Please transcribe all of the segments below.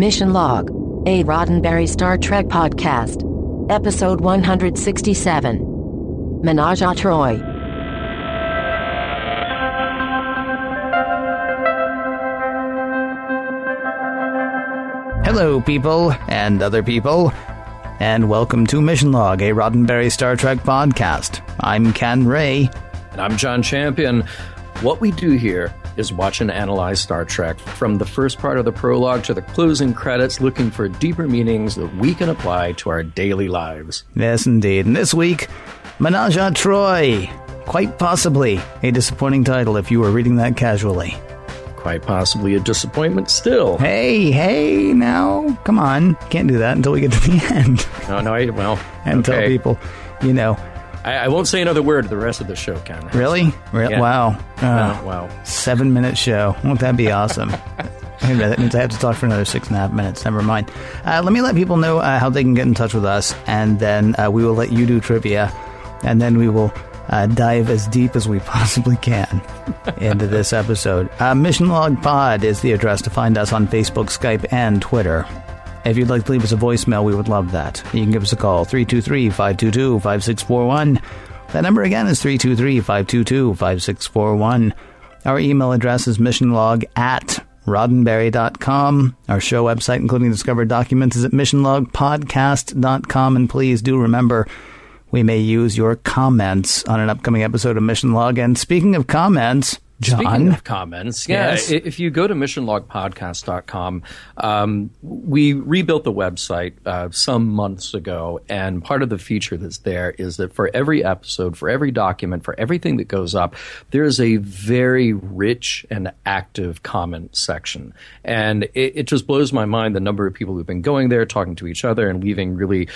Mission Log, a Roddenberry Star Trek podcast. Episode 167 Menage a Troi. Hello, people and other people, and welcome to Mission Log, a Roddenberry Star Trek podcast. I'm Ken Ray. And I'm John Champion. What we do here is watch and analyze Star Trek from the first part of the prologue to the closing credits, looking for deeper meanings that we can apply to our daily lives. Yes, indeed. And this week, Menage a Troi. Quite possibly a disappointing title if you were reading that casually. Quite possibly a disappointment still. Hey, hey, now, come on. Can't do that until we get to the end. No, no, I, well, and okay. tell people, you know. I, I, won't say another word to the rest of the show, Ken. Really? Re- Yeah. Wow. Uh, Oh, wow. Seven minute show. Won't that be awesome? That means I have to talk for another six and a half minutes. Never mind. Uh, let me let people know uh, how they can get in touch with us, and then uh, we will let you do trivia, and then we will uh, dive as deep as we possibly can into this episode. Uh, Mission Log Pod is the address to find us on Facebook, Skype, and Twitter. If you'd like to leave us a voicemail, we would love that. You can give us a call, 323 522 5641. That number again is 323 522 5641. Our email address is missionlog at roddenberry.com. Our show website, including discovered documents, is at missionlogpodcast.com. And please do remember, we may use your comments on an upcoming episode of Mission Log. And speaking of comments, John. Speaking of comments, yeah, Yes. if you go to missionlogpodcast.com, um, we rebuilt the website uh, some months ago, and part of the feature that's there is that for every episode, for every document, for everything that goes up, there is a very rich and active comment section. And it, it just blows my mind the number of people who've been going there, talking to each other, and leaving really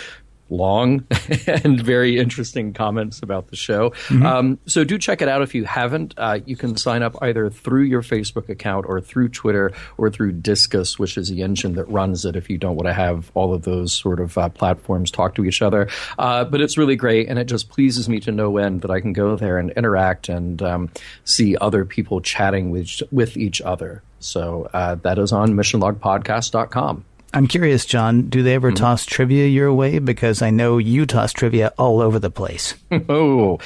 long and very interesting comments about the show. Um, so do check it out if you haven't. Uh, you can sign up either through your Facebook account or through Twitter or through Disqus, which is the engine that runs it if you don't want to have all of those sort of uh, platforms talk to each other. Uh, but it's really great, and it just pleases me to no end that I can go there and interact and um, see other people chatting with, with each other. So uh, that is on missionlogpodcast.com. I'm curious, John, do they ever Mm-hmm. toss trivia your way? Because I know you toss trivia all over the place. Oh,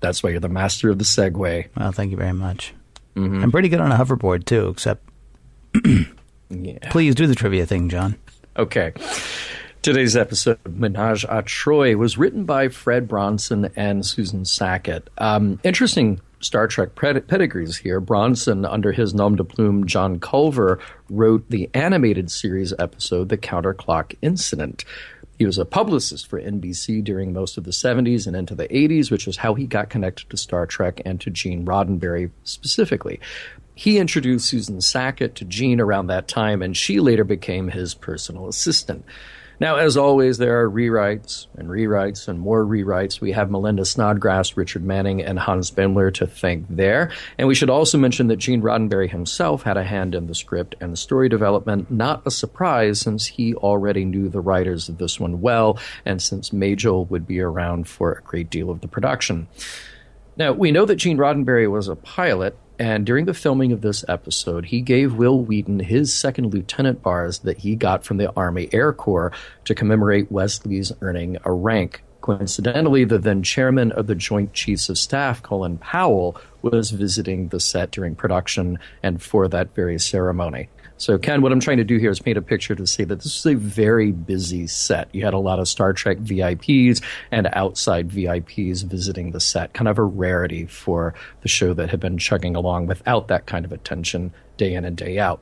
that's why you're the master of the segue. Well, thank you very much. Mm-hmm. I'm pretty good on a hoverboard, too, except Yeah. please do the trivia thing, John. Okay. Today's episode of Menage a Troi was written by Fred Bronson and Susan Sackett. Um, interesting Star Trek pred- pedigrees here. Bronson, under his nom de plume John Culver, wrote the animated series episode The Counterclock Incident. He was a publicist for NBC during most of the 70s and into the 80s, which is how he got connected to Star Trek and to Gene Roddenberry specifically. He introduced Susan Sackett to Gene around that time, and she later became his personal assistant. Now, as always, there are rewrites and rewrites and more rewrites. We have Melinda Snodgrass, Richard Manning, and Hans Beimler to thank there. And we should also mention that Gene Roddenberry himself had a hand in the script and the story development. Not a surprise since he already knew the writers of this one well, and since Majel would be around for a great deal of the production. Now, we know that Gene Roddenberry was a pilot, and during the filming of this episode, he gave Wil Wheaton his second lieutenant bars that he got from the Army Air Corps to commemorate Wesley's earning a rank. Coincidentally, the then chairman of the Joint Chiefs of Staff, Colin Powell, was visiting the set during production and for that very ceremony. So, Ken, what I'm trying to do here is paint a picture to say that this is a very busy set. You had a lot of Star Trek VIPs and outside VIPs visiting the set, kind of a rarity for the show that had been chugging along without that kind of attention day in and day out.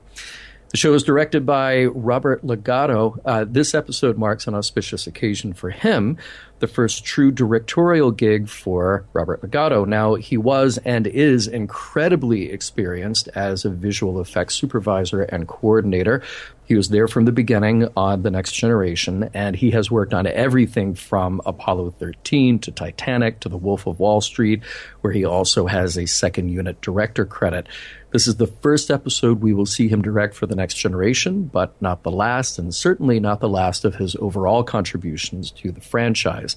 The show is directed by Robert Legato. Uh, this episode marks an auspicious occasion for him. The first true directorial gig for Robert Legato. Now, he was and is incredibly experienced as a visual effects supervisor and coordinator. He was there from the beginning on The Next Generation, and he has worked on everything from Apollo 13 to Titanic to The Wolf of Wall Street, where he also has a second unit director credit. This is the first episode we will see him direct for The Next Generation, but not the last, and certainly not the last of his overall contributions to the franchise.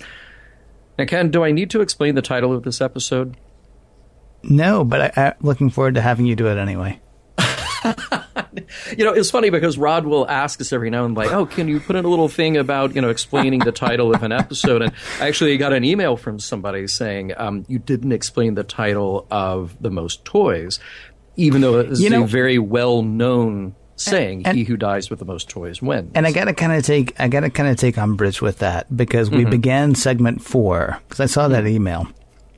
Now, Ken, do I need to explain the title of this episode? No, but I, am looking forward to having you do it anyway. you know, it's funny because Rod will ask us every now and then, like, "Oh, can you put in a little thing about you know explaining the title of an episode?" And I actually got an email from somebody saying um, you didn't explain the title of the most toys even though it's you know, a very well known saying, and, "He who dies with the most toys wins." And I gotta kind of take I gotta kind of take umbrage with that because we mm-hmm. began segment four because I saw that email.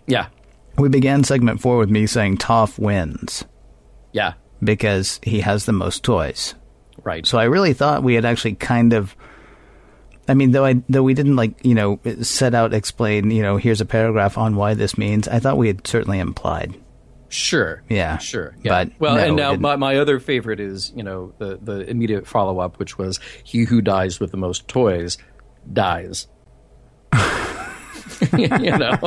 Yeah, we began segment four with me saying Toff wins. Yeah, because he has the most toys. Right. So I really thought we had actually kind of. I mean, though I though we didn't like you know set out explain you know here's a paragraph on why this means. I thought we had certainly implied. Sure. Yeah. Sure. Yeah. But well, no, and now my, my other favorite is you know the the immediate follow up, which was he who dies with the most toys dies. you know,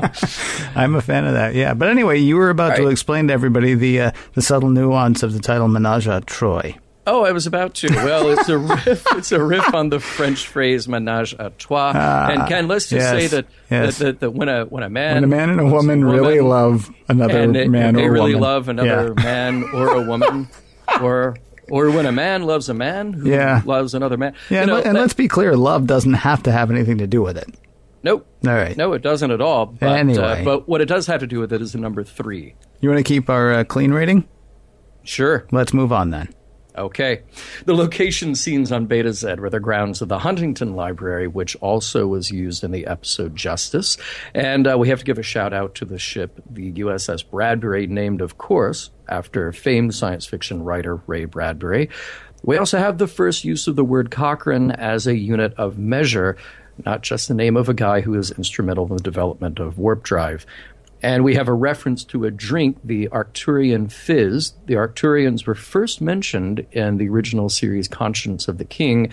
I'm a fan of that. Yeah, but anyway, you were about right. to explain to everybody the uh, the subtle nuance of the title "Menage a Troi." Oh, I was about to. Well, it's a riff. it's a riff on the French phrase "ménage à trois." Ah, and Ken, let's just yes, say that, yes. that, that, that, when a when a man when a man and a woman, a woman really love another man they, or really woman. love another yeah. man or a woman, or or when a man loves a man who yeah. loves another man. Yeah, you know, and, and let's be clear: love doesn't have to have anything to do with it. Nope. All right. No, it doesn't at all. But, uh, anyway, uh, but what it does have to do with it is the number three. You want to keep our uh, clean rating? Sure. Let's move on then. Okay. The location scenes on Betazed were the grounds of the Huntington Library, which also was used in the episode Justice. And uh, we have to give a shout out to the ship, the USS Bradbury, named, of course, after famed science fiction writer Ray Bradbury. We also have the first use of the word Cochrane as a unit of measure, not just the name of a guy who is instrumental in the development of warp drive. And we have a reference to a drink, the Arcturian Fizz. The Arcturians were first mentioned in the original series Conscience of the King.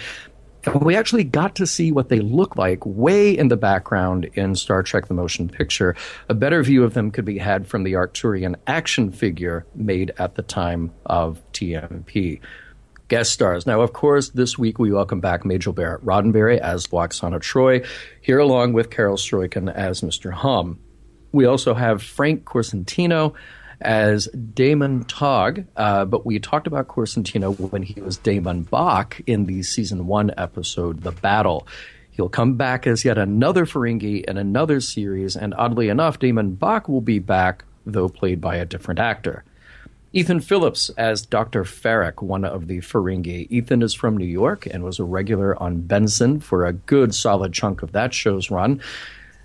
We actually got to see what they look like way in the background in Star Trek The Motion Picture. A better view of them could be had from the Arcturian action figure made at the time of TMP. Guest stars. Now, of course, this week we welcome back Majel Barrett Roddenberry as Lwaxana Troi, here along with Carel Struycken as Mr. Homn. We also have Frank Corsentino as Damon Tog, uh, but we talked about Corsentino when he was Damon Bok in the season one episode, The Battle. He'll come back as yet another Ferengi in another series, and oddly enough, Damon Bok will be back, though played by a different actor. Ethan Phillips as Dr. Farek, one of the Ferengi. Ethan is from New York and was a regular on Benson for a good solid chunk of that show's run.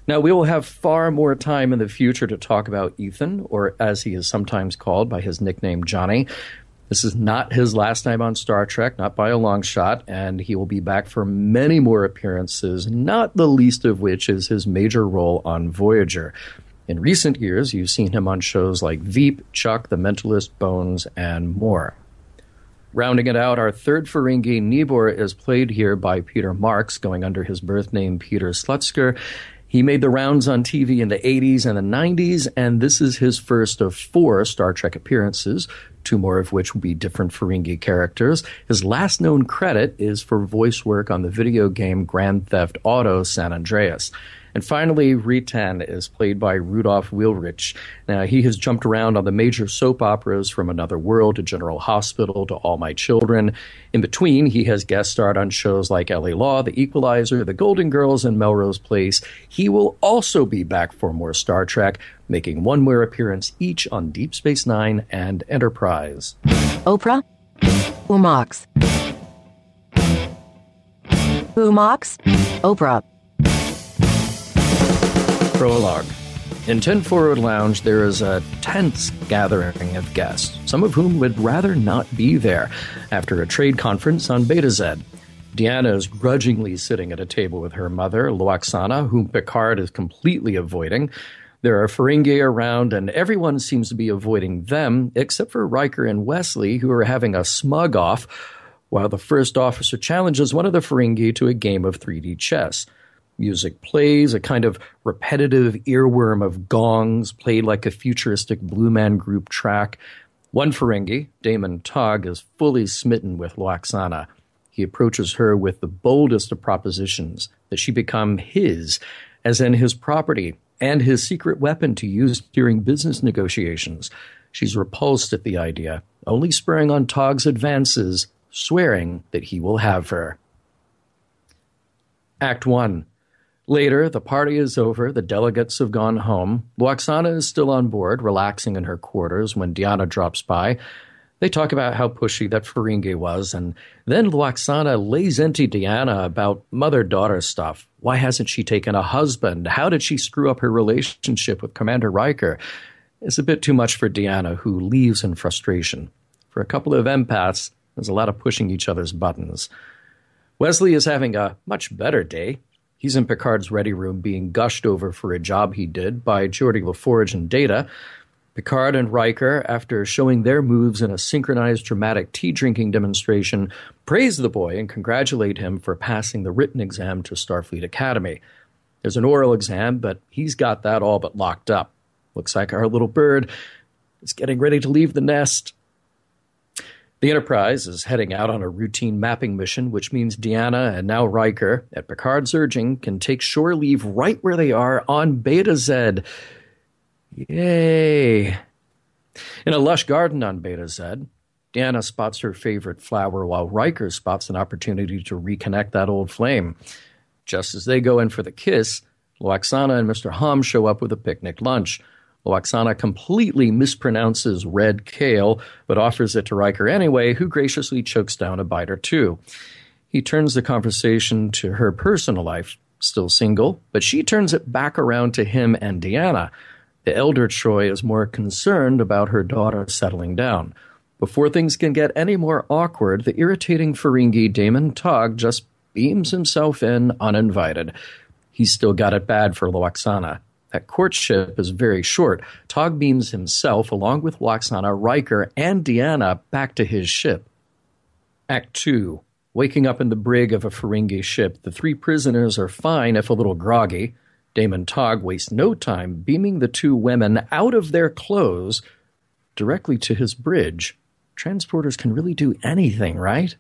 Now, we will have far more time in the future to talk about Ethan, or as he is sometimes called by his nickname, Johnny. This is not his last time on Star Trek, not by a long shot, and he will be back for many more appearances, not the least of which is his major role on Voyager. In recent years, you've seen him on shows like Veep, Chuck, The Mentalist, Bones, and more. Rounding it out, our third Ferengi, Nibor, is played here by Peter Marks, going under his birth name Peter Slutsker, he made the rounds on TV in the 80s and the 90s, and this is his first of four Star Trek appearances, two more of which will be different Ferengi characters. His last known credit is for voice work on the video game Grand Theft Auto San Andreas. And finally, Ritan is played by Rudolph Willrich. Now, he has jumped around on the major soap operas from Another World to General Hospital to All My Children. In between, he has guest starred on shows like LA Law, The Equalizer, The Golden Girls, and Melrose Place. He will also be back for more Star Trek, making one more appearance each on Deep Space Nine and Enterprise. Oprah? Who mocks? Oprah. Prologue. In 10 Forward Lounge, there is a tense gathering of guests, some of whom would rather not be there after a trade conference on Beta Z. Deanna is grudgingly sitting at a table with her mother, Lwaxana, whom Picard is completely avoiding. There are Ferengi around, and everyone seems to be avoiding them, except for Riker and Wesley, who are having a smug off, while the first officer challenges one of the Ferengi to a game of 3D chess. Music plays, a kind of repetitive earworm of gongs played like a futuristic Blue Man Group track. One Ferengi, Damon Tog, is fully smitten with Lwaxana. He approaches her with the boldest of propositions that she become his, as in his property, and his secret weapon to use during business negotiations. She's repulsed at the idea, only spurring on Tog's advances, swearing that he will have her. Act 1. Later, the party is over, the delegates have gone home. Lwaxana is still on board, relaxing in her quarters when Deanna drops by. They talk about how pushy that Ferengi was, and then Lwaxana lays into Deanna about mother daughter stuff. Why hasn't she taken a husband? How did she screw up her relationship with Commander Riker? It's a bit too much for Deanna, who leaves in frustration. For a couple of empaths, there's a lot of pushing each other's buttons. Wesley is having a much better day. He's in Picard's ready room being gushed over for a job he did by Geordi LaForge and Data. Picard and Riker, after showing their moves in a synchronized dramatic tea drinking demonstration, praise the boy and congratulate him for passing the written exam to Starfleet Academy. There's an oral exam, but he's got that all but locked up. Looks like our little bird is getting ready to leave the nest. The Enterprise is heading out on a routine mapping mission, which means Deanna and now Riker, at Picard's urging, can take shore leave right where they are on Betazed Yay! In a lush garden on Betazed, Deanna spots her favorite flower while Riker spots an opportunity to reconnect that old flame. Just as they go in for the kiss, Lwaxana and Mr. Homn show up with a picnic lunch. Lwaxana completely mispronounces red kale, but offers it to Riker anyway, who graciously chokes down a bite or two. He turns the conversation to her personal life, still single, but she turns it back around to him and Deanna. The elder Troi is more concerned about her daughter settling down. Before things can get any more awkward, the irritating Ferengi Damon Tog just beams himself in uninvited. He's still got it bad for Lwaxana. That courtship is very short. Tog beams himself, along with Lwaxana, Riker, and Deanna, back to his ship. Act 2. Waking up in the brig of a Ferengi ship, the three prisoners are fine if a little groggy. Damon Tog wastes no time beaming the two women out of their clothes directly to his bridge. Transporters can really do anything, right?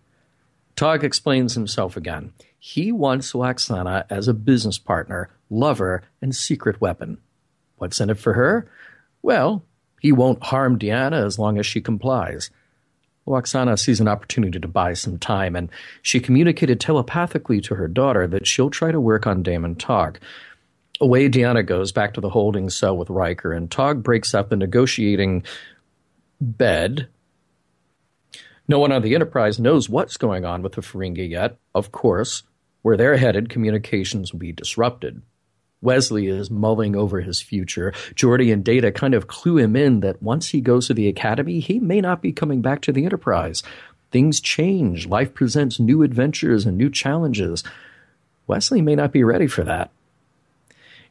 Tog explains himself again. He wants Lwaxana as a business partner, lover, and secret weapon. What's in it for her? Well, he won't harm Deanna as long as she complies. Lwaxana sees an opportunity to buy some time, and she communicated telepathically to her daughter that she'll try to work on Damon Tog. Away Deanna goes back to the holding cell with Riker, and Tog breaks up the negotiating bed. No one on the Enterprise knows what's going on with the Ferengi yet. Of course, where they're headed, communications will be disrupted. Wesley is mulling over his future. Geordi and Data kind of clue him in that once he goes to the Academy, he may not be coming back to the Enterprise. Things change. Life presents new adventures and new challenges. Wesley may not be ready for that.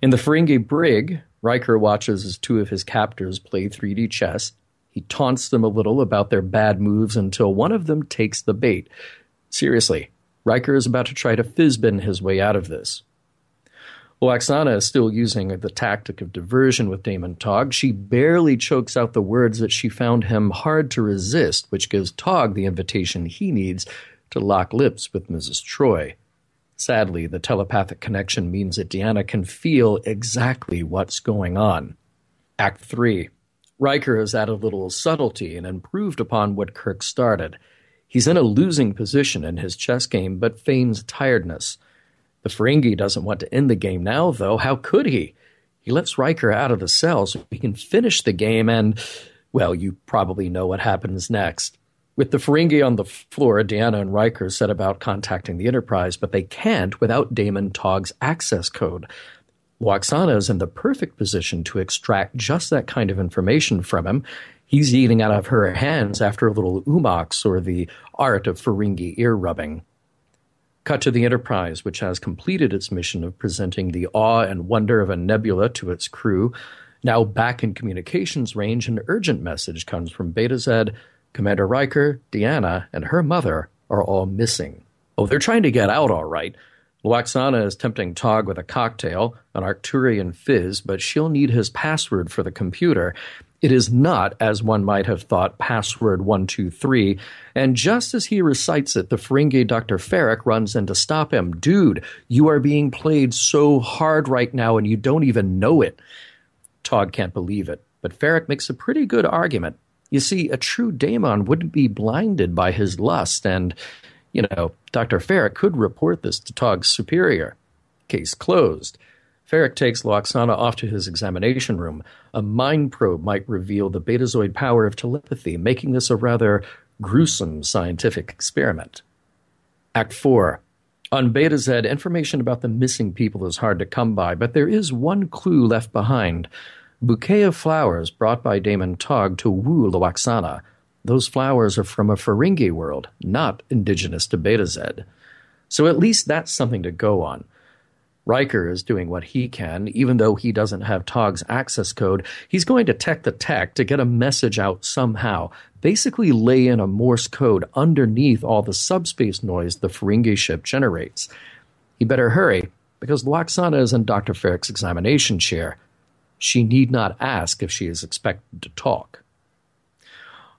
In the Ferengi brig, Riker watches as two of his captors play 3D chess. He taunts them a little about their bad moves until one of them takes the bait. Seriously, Riker is about to try to Fizbin his way out of this. Lwaxana is still using the tactic of diversion with Damon Tog. She barely chokes out the words that she found him hard to resist, which gives Tog the invitation he needs to lock lips with Mrs. Troi. Sadly, the telepathic connection means that Deanna can feel exactly what's going on. Act 3. Riker has added a little subtlety and improved upon what Kirk started. He's in a losing position in his chess game, but feigns tiredness. The Ferengi doesn't want to end the game now, though. How could he? He lets Riker out of the cell so he can finish the game, and, well, you probably know what happens next. With the Ferengi on the floor, Deanna and Riker set about contacting the Enterprise, but they can't without Damon Tog's access code. Lwaxana is in the perfect position to extract just that kind of information from him. He's eating out of her hands after a little oo-mox or the art of Ferengi ear rubbing. Cut to the Enterprise, which has completed its mission of presenting the awe and wonder of a nebula to its crew. Now back in communications range, an urgent message comes from Beta Betazed. Commander Riker, Deanna, and her mother are all missing. Oh, they're trying to get out all right. Lwaxana is tempting Tog with a cocktail, an Arcturian fizz, but she'll need his password for the computer. It is not, as one might have thought, password 123. And just as he recites it, the Ferengi Dr. Farek runs in to stop him. Dude, you are being played so hard right now and you don't even know it. Tog can't believe it, but Farek makes a pretty good argument. You see, a true daemon wouldn't be blinded by his lust, and you know, Dr. Farek could report this to Tog's superior. Case closed. Farek takes Lwaxana off to his examination room. A mind probe might reveal the betazoid power of telepathy, making this a rather gruesome scientific experiment. Act 4. On Betazed, information about the missing people is hard to come by, but there is one clue left behind. Bouquet of flowers brought by Damon Tog to woo Lwaxana. Those flowers are from a Ferengi world, not indigenous to Betazed. So at least that's something to go on. Riker is doing what he can, even though he doesn't have Tog's access code. He's going to tech the tech to get a message out somehow, basically lay in a Morse code underneath all the subspace noise the Ferengi ship generates. He better hurry, because Lwaxana is in Dr. Farek's examination chair. She need not ask if she is expected to talk.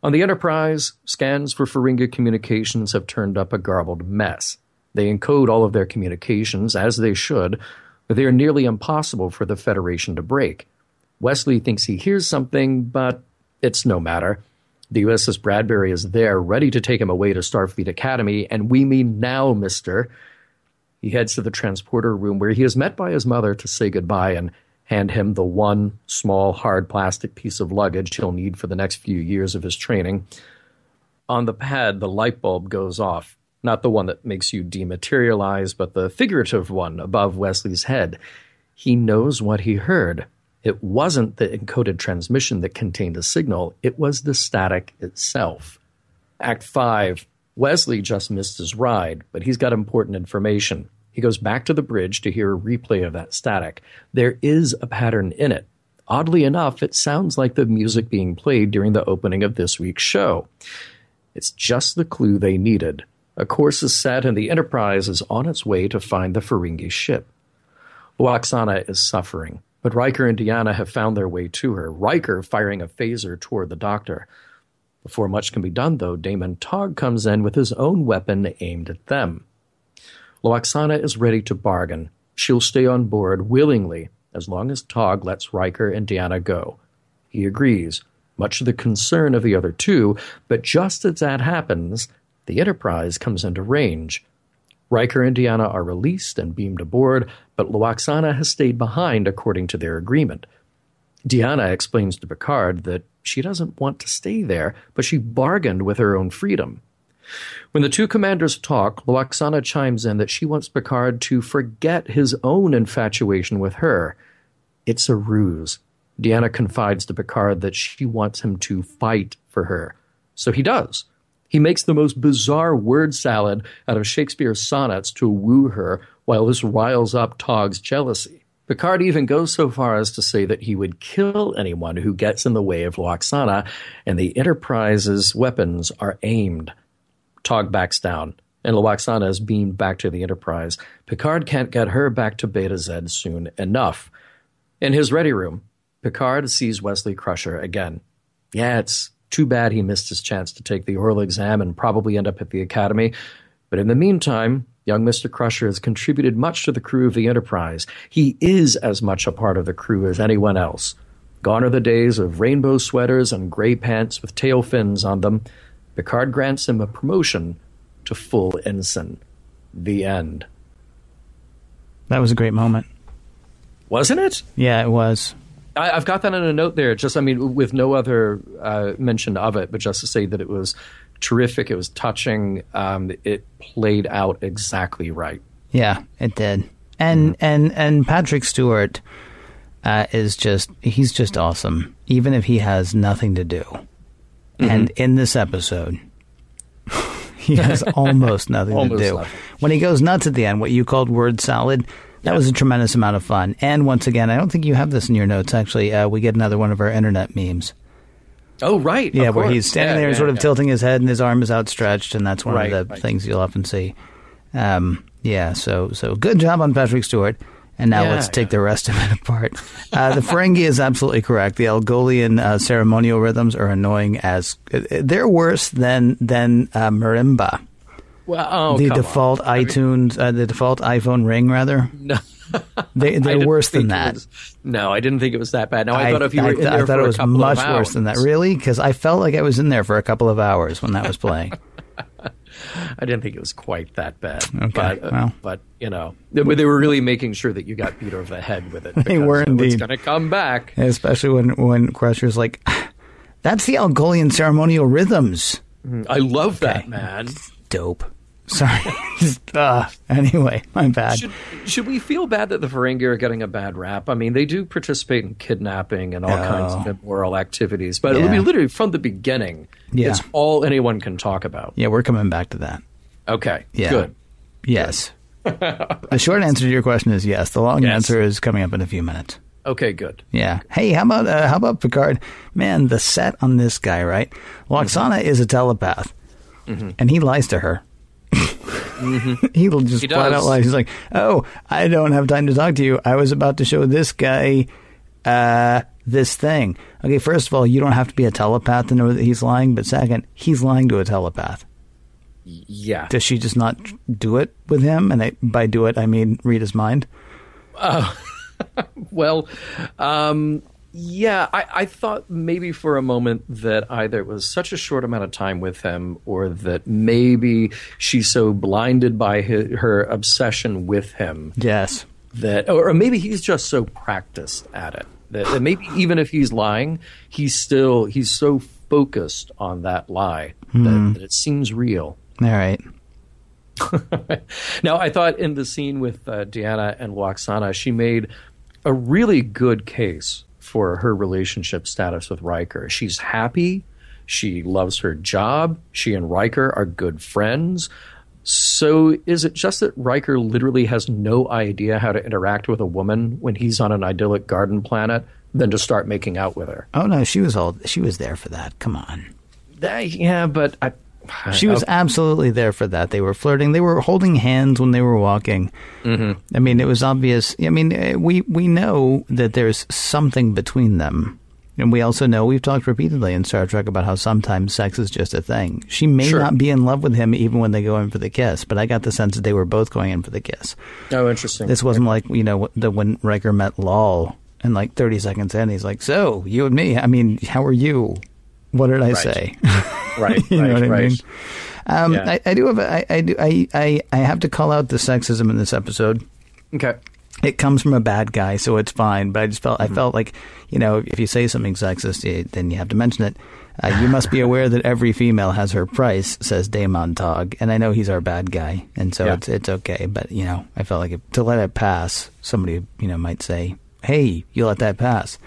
On the Enterprise, scans for Ferengi communications have turned up a garbled mess. They encode all of their communications, as they should, but they are nearly impossible for the Federation to break. Wesley thinks he hears something, but it's no matter. The USS Bradbury is there, ready to take him away to Starfleet Academy, and we mean now, mister. He heads to the transporter room where he is met by his mother to say goodbye and hand him the one small hard plastic piece of luggage he'll need for the next few years of his training. On the pad, the light bulb goes off. Not the one that makes you dematerialize, but the figurative one above Wesley's head. He knows what he heard. It wasn't the encoded transmission that contained the signal, it was the static itself. Act 5 Wesley just missed his ride, but he's got important information. He goes back to the bridge to hear a replay of that static. There is a pattern in it. Oddly enough, it sounds like the music being played during the opening of this week's show. It's just the clue they needed. A course is set, and the Enterprise is on its way to find the Ferengi ship. Lwaxana is suffering, but Riker and Deanna have found their way to her, Riker firing a phaser toward the doctor. Before much can be done, though, Damon Tog comes in with his own weapon aimed at them. Lwaxana is ready to bargain. She'll stay on board willingly as long as Tog lets Riker and Deanna go. He agrees, much to the concern of the other two, but just as that happens, the Enterprise comes into range. Riker and Deanna are released and beamed aboard, but Lwaxana has stayed behind according to their agreement. Deanna explains to Picard that she doesn't want to stay there, but she bargained with her own freedom. When the two commanders talk, Lwaxana chimes in that she wants Picard to forget his own infatuation with her. It's a ruse. Deanna confides to Picard that she wants him to fight for her. So he does. He makes the most bizarre word salad out of Shakespeare's sonnets to woo her while this riles up Tog's jealousy. Picard even goes so far as to say that he would kill anyone who gets in the way of Lwaxana, and the Enterprise's weapons are aimed Tog backs down, and Lwaxana is beamed back to the Enterprise. Picard can't get her back to Betazed soon enough. In his ready room, Picard sees Wesley Crusher again. Yeah, it's too bad he missed his chance to take the oral exam and probably end up at the Academy. But in the meantime, young Mr. Crusher has contributed much to the crew of the Enterprise. He is as much a part of the crew as anyone else. Gone are the days of rainbow sweaters and gray pants with tail fins on them. Picard grants him a promotion to full ensign. The end. That was a great moment. Wasn't it? Yeah, it was. I, have got that in a note there. Just, I mean, with no other uh, mention of it, but just to say that it was terrific. It was touching. Um, it played out exactly right. Yeah, it did. And mm-hmm. and and Patrick Stewart uh, is just he's just awesome, even if he has nothing to do. Mm-hmm. And in this episode, he has almost nothing Almost to do. nothing. When he goes nuts at the end, what you called word salad, that was a tremendous amount of fun. And once again, I don't think you have this in your notes. Actually, uh, we get another one of our internet memes. Oh, right. Yeah, where he's standing Yeah, there, yeah, sort of tilting his head, and his arm is outstretched, and that's one Right, of the right. things you'll often see. Um, yeah, so so good job on Patrick Stewart. And now Yeah, let's take yeah. the rest of it apart. Uh, the Ferengi is absolutely correct. The Algolian uh, ceremonial rhythms are annoying as uh, they're worse than than uh, marimba. Well, oh, the on. default I mean, iTunes, uh, the default iPhone ring, rather. No. they, they're worse than that. was- no, I didn't think it was that bad. No, I, thought if you were I, in I there thought it was much worse than that. Really, because I felt like I was in there for a couple of hours when that was playing. I didn't think it was quite that bad. Okay, but, uh, well. but you know, they, they were really making sure that you got beat over the head with it. They were because It's going to come back. Especially when when Crusher's like, "That's the Algolian ceremonial rhythms." I love that, man. Dope. Sorry. Uh, anyway, my bad. Should, should we feel bad that the Ferengi are getting a bad rap? I mean, they do participate in kidnapping and all kinds of immoral activities, but Yeah. be literally from the beginning, Yeah. it's all anyone can talk about. yeah, we're coming back to that. Okay, Yeah. good. Yes. the short answer to your question is yes. The long Yes. answer is coming up in a few minutes. Okay, good. Yeah. Hey, how about uh, how about Picard? Man, the set on this guy, right? Lwaxana is a telepath, and he lies to her. He'll just He flat does. out lie. He's like, "Oh, I don't have time to talk to you. I was about to show this guy uh, this thing." Okay, first of all, you don't have to be a telepath to know that he's lying. But second, he's lying to a telepath. Yeah. Does she just not do it with him? And I, by do it, I mean read his mind. Well, um, yeah, I, I thought maybe for a moment that either it was such a short amount of time with him, or that maybe she's so blinded by hi her obsession with him Yes. that, or maybe he's just so practiced at it that, that maybe even if he's lying, he's still he's so focused on that lie that, that it seems real. All right. Now, I thought in the scene with uh, Deanna and Lwaxana, she made a really good case for her relationship status with Riker. She's happy. She loves her job. She and Riker are good friends. So, is it just that Riker literally has no idea how to interact with a woman when he's on an idyllic garden planet than to start making out with her? Oh no, she was all she was there for that. Come on. Yeah, but I, She was absolutely there for that. They were flirting. They were holding hands when they were walking. Mm-hmm. I mean, it was obvious. I mean, eh, we we know that there's something between them, and we also know we've talked repeatedly in Star Trek about how sometimes sex is just a thing. She may Sure. not be in love with him even when they go in for the kiss, but I got the sense that they were both going in for the kiss. Oh, interesting. This wasn't like you know the when Riker met Lal, and like 30 seconds in, he's like, "So you and me. I mean, how are you? What did I say?" right, you know right, what I right. mean? Um, Yeah. I, I do have. a- I, I do. I, I. I have to call out the sexism in this episode. Okay. It comes from a bad guy, so it's fine. But I just felt. Mm-hmm. I felt like, you know, if you say something sexist, eh, then you have to mention it. Uh, you must be aware that every female has her price, says Damon Tog, and I know he's our bad guy, and so Yeah. it's it's okay. But you know, I felt like if, to let it pass, somebody you know might say, "Hey, you let that pass."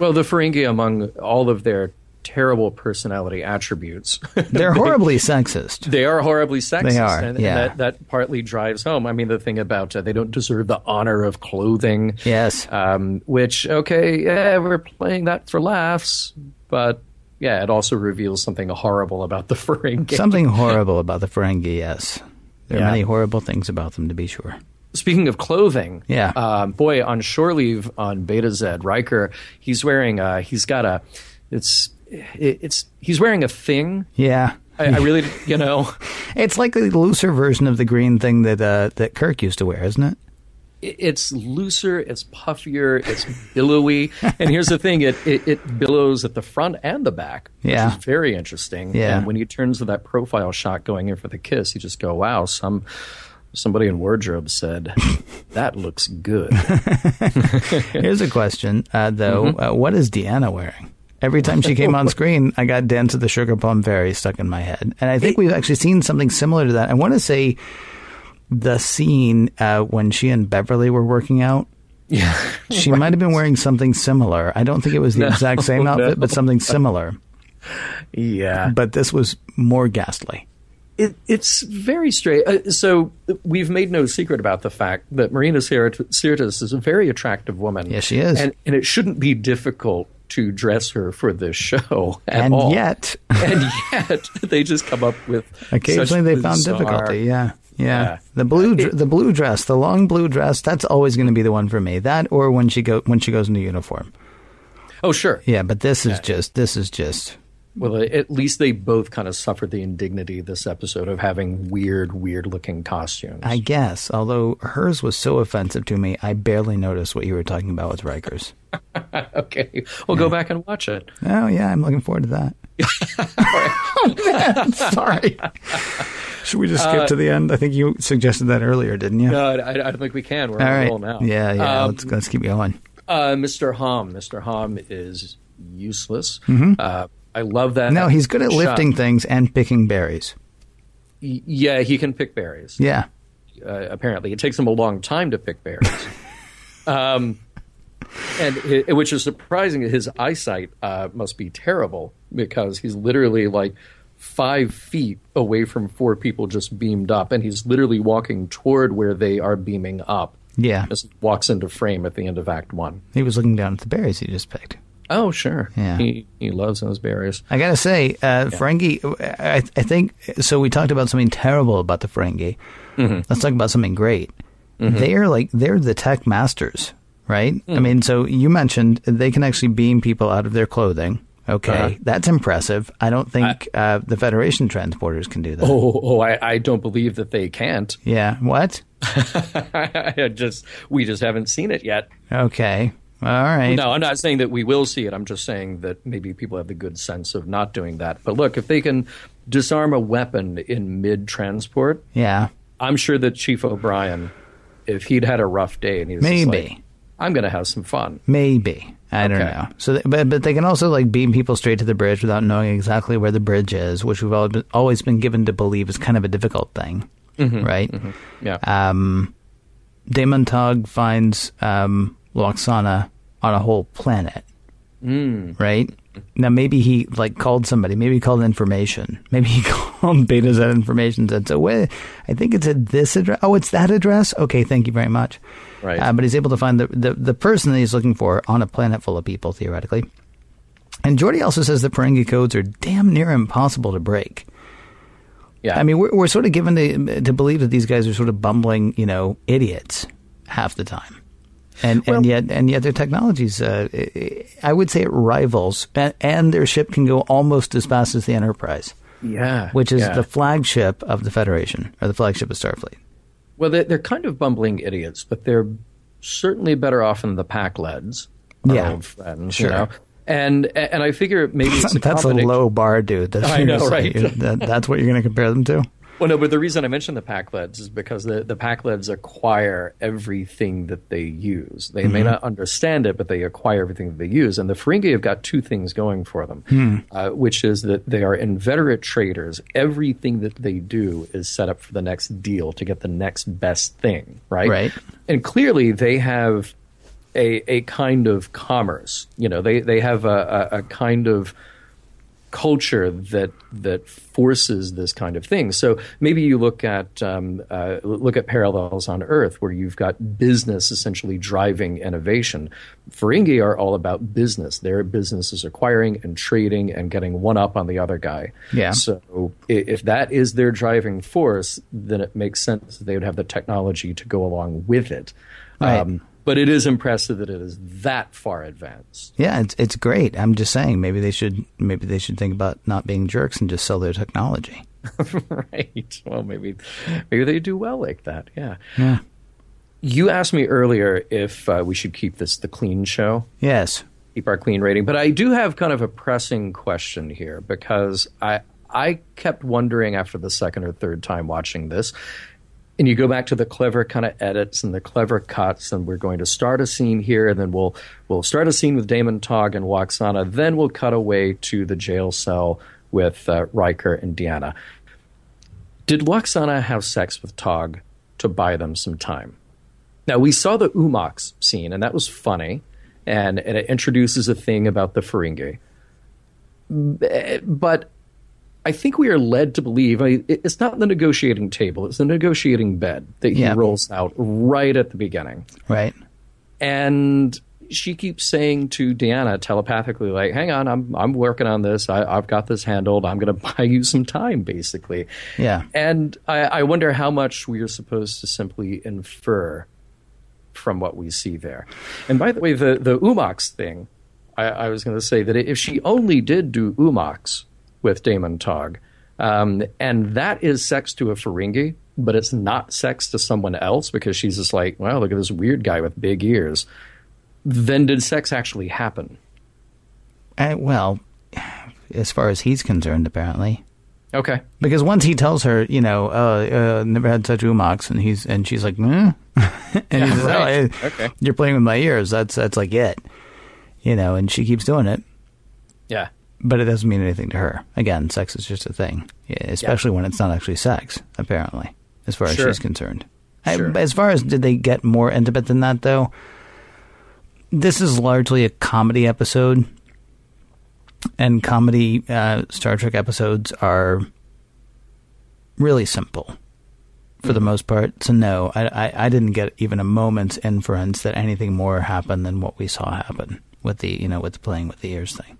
Well, the Ferengi, among all of their terrible personality attributes, They're horribly sexist. they are horribly sexist. They are, and, yeah. and that, that partly drives home. I mean, the thing about uh, they don't deserve the honor of clothing. Yes. Um, which, okay, yeah, we're playing that for laughs, but yeah, it also reveals something horrible about the Ferengi. Something horrible about the Ferengi, yes. There are Yeah. many horrible things about them, to be sure. Speaking of clothing, Yeah. um, boy, on shore leave on Betazed, Riker, he's wearing, uh, he's got a, it's, it, it's, he's wearing a thing. Yeah. I, I really, you know, It's like the looser version of the green thing that uh, that Kirk used to wear, isn't it? it- it's looser, it's puffier, it's billowy. and here's the thing: it, it it billows at the front and the back, which Yeah. is very interesting. Yeah. And when he turns to that profile shot going in for the kiss, you just go, "Wow!" Some somebody in wardrobe said, "That looks good." Here's a question, uh, though. Mm-hmm. Uh, what is Deanna wearing? Every time she came on screen, I got Dance of the Sugar Plum Fairy stuck in my head. And I think we've actually seen something similar to that. I want to say the scene uh, when she and Beverly were working out. yeah, She might have been wearing something similar. I don't think it was the exact same outfit, no. but something similar. yeah. But this was more ghastly. It, it's very straight. Uh, so we've made no secret about the fact that Marina Sirtis is a very attractive woman. Yes, she is. And, and it shouldn't be difficult to dress her for this show at and all. yet, and yet they just come up with occasionally they found difficulty. Yeah. yeah, Yeah. The blue, dr- the blue dress, the long blue dress. That's always going to be the one for me. That or when she go when she goes into uniform. Oh, sure. Yeah, but this is just this is just Well, at least they both kind of suffered the indignity this episode of having weird, weird looking costumes. I guess. Although hers was so offensive to me, I barely noticed what you were talking about with Rikers. okay, well, go back and watch it. Oh yeah, I'm looking forward to that. oh, sorry. Should we just skip to the end? I think you suggested that earlier, didn't you? No, I, I don't think we can. We're All on right. now. Yeah, yeah. Um, let's let's keep going. uh, Mr. Homn. Mr. Homn is useless. Uh, I love that. Mm-hmm. No, he's good at shot. lifting things and picking berries. Y- Yeah, he can pick berries. Yeah. uh, apparently. It takes him a long time to pick berries. um, and it, which is surprising. His eyesight uh, must be terrible because he's literally like five feet away from four people just beamed up, and he's literally walking toward where they are beaming up. Yeah. just walks into frame at the end of Act One. He was looking down at the berries he just picked. Oh, sure. Yeah. He he loves those berries. I gotta say, uh, Ferengi. I, I think so. We talked about something terrible about the Ferengi. Mm-hmm. Let's talk about something great. They're like they're the tech masters, right? Mm. I mean, so you mentioned they can actually beam people out of their clothing. Okay, Uh-huh. that's impressive. I don't think uh, the Federation transporters can do that. Oh, oh I, I don't believe that they can't. Yeah. What? I just we just haven't seen it yet. Okay. All right. No, I'm not saying that we will see it. I'm just saying that maybe people have the good sense of not doing that. But look, if they can disarm a weapon in mid transport, Yeah. I'm sure that Chief O'Brien, if he'd had a rough day and he was Maybe. I'm going to have some fun. Maybe. I don't know. So, th- but but they can also like beam people straight to the bridge without knowing exactly where the bridge is, which we've always been, always been given to believe is kind of a difficult thing, Mm-hmm. right? Yeah. Um, Damon Tog finds um, Lwaxana on a whole planet, Mm. right? Now maybe he like called somebody. Maybe he called information. Maybe he called Betazed information. and Said so. Wait, I think it's at this address. Oh, it's that address. Okay, thank you very much. Right. Uh, but he's able to find the, the the person that he's looking for on a planet full of people theoretically. And Geordi also says the Ferengi codes are damn near impossible to break. yeah. I mean, we're, we're sort of given to, to believe that these guys are sort of bumbling, you know, idiots half the time. And, Well- and yet and yet their technologies, uh, I would say it rivals, and, and their ship can go almost as fast as the Enterprise, yeah. which is yeah. the flagship of the Federation or the flagship of Starfleet. Well, they're, they're kind of bumbling idiots, but they're certainly better off than the Pakleds. Yeah. old friends, Sure. you know. And and I figure maybe it's a That's a low bar, dude. That's I know, right? that, that's what you're going to compare them to. Well, no, but the reason I mentioned the Pakleds is because the, the Pakleds acquire everything that they use. They may not understand it, but they acquire everything that they use. And the Ferengi have got two things going for them, uh, which is that they are inveterate traders. Everything that they do is set up for the next deal to get the next best thing, right? Right. And clearly they have a, a kind of commerce. You know, they, they have a, a, a kind of culture that that forces this kind of thing. So maybe you look at um, uh, look at parallels on Earth, where you've got business essentially driving innovation. Ferengi are all about business. Their business is acquiring and trading and getting one up on the other guy. Yeah. So if that is their driving force, then it makes sense that they would have the technology to go along with it. Right. But it is impressive that it is that far advanced. Yeah, it's it's great. I'm just saying maybe they should maybe they should think about not being jerks and just sell their technology. right. Well, maybe maybe they do well like that. Yeah. Yeah. You asked me earlier if uh, we should keep this the clean show, Yes. keep our clean rating, but I do have kind of a pressing question here because I I kept wondering after the second or third time watching this. And you go back to the clever kind of edits and the clever cuts, and we're going to start a scene here, and then we'll we'll start a scene with Damon Tog and Lwaxana. Then we'll cut away to the jail cell with uh, Riker and Deanna. Did Lwaxana have sex with Tog to buy them some time? Now, we saw the Oo-mox scene, and that was funny, and, and it introduces a thing about the Ferengi. But I think we are led to believe I it's not the negotiating table; it's the negotiating bed that he Yeah. rolls out right at the beginning. Right. and she keeps saying to Deanna telepathically, like, "Hang on, I'm I'm working on this. I, I've got this handled. I'm going to buy you some time, basically." Yeah. And I, I wonder how much we are supposed to simply infer from what we see there. And by the way, the the Oo-mox thing, I, I was going to say that if she only did do Oo-mox with DaiMon Tog, um, and that is sex to a Ferengi, but it's not sex to someone else because she's just like, well, look at this weird guy with big ears. Then did sex actually happen? Uh, well, as far as he's concerned, apparently. Okay. Because once he tells her, you know, uh, uh, never had such oo-mox, and he's and she's like, hmm? and says, oh, right. hey, Okay. you're playing with my ears. That's that's like it, you know. And she keeps doing it, Yeah. But it doesn't mean anything to her. Again, sex is just a thing, yeah, especially when it's not actually sex. Apparently, as far as Sure. she's concerned. I- Sure. as far as did they get more intimate than that, though? This is largely a comedy episode, and comedy uh, Star Trek episodes are really simple for the most part. So no, I, I I didn't get even a moment's inference that anything more happened than what we saw happen with the you know with the playing with the ears thing.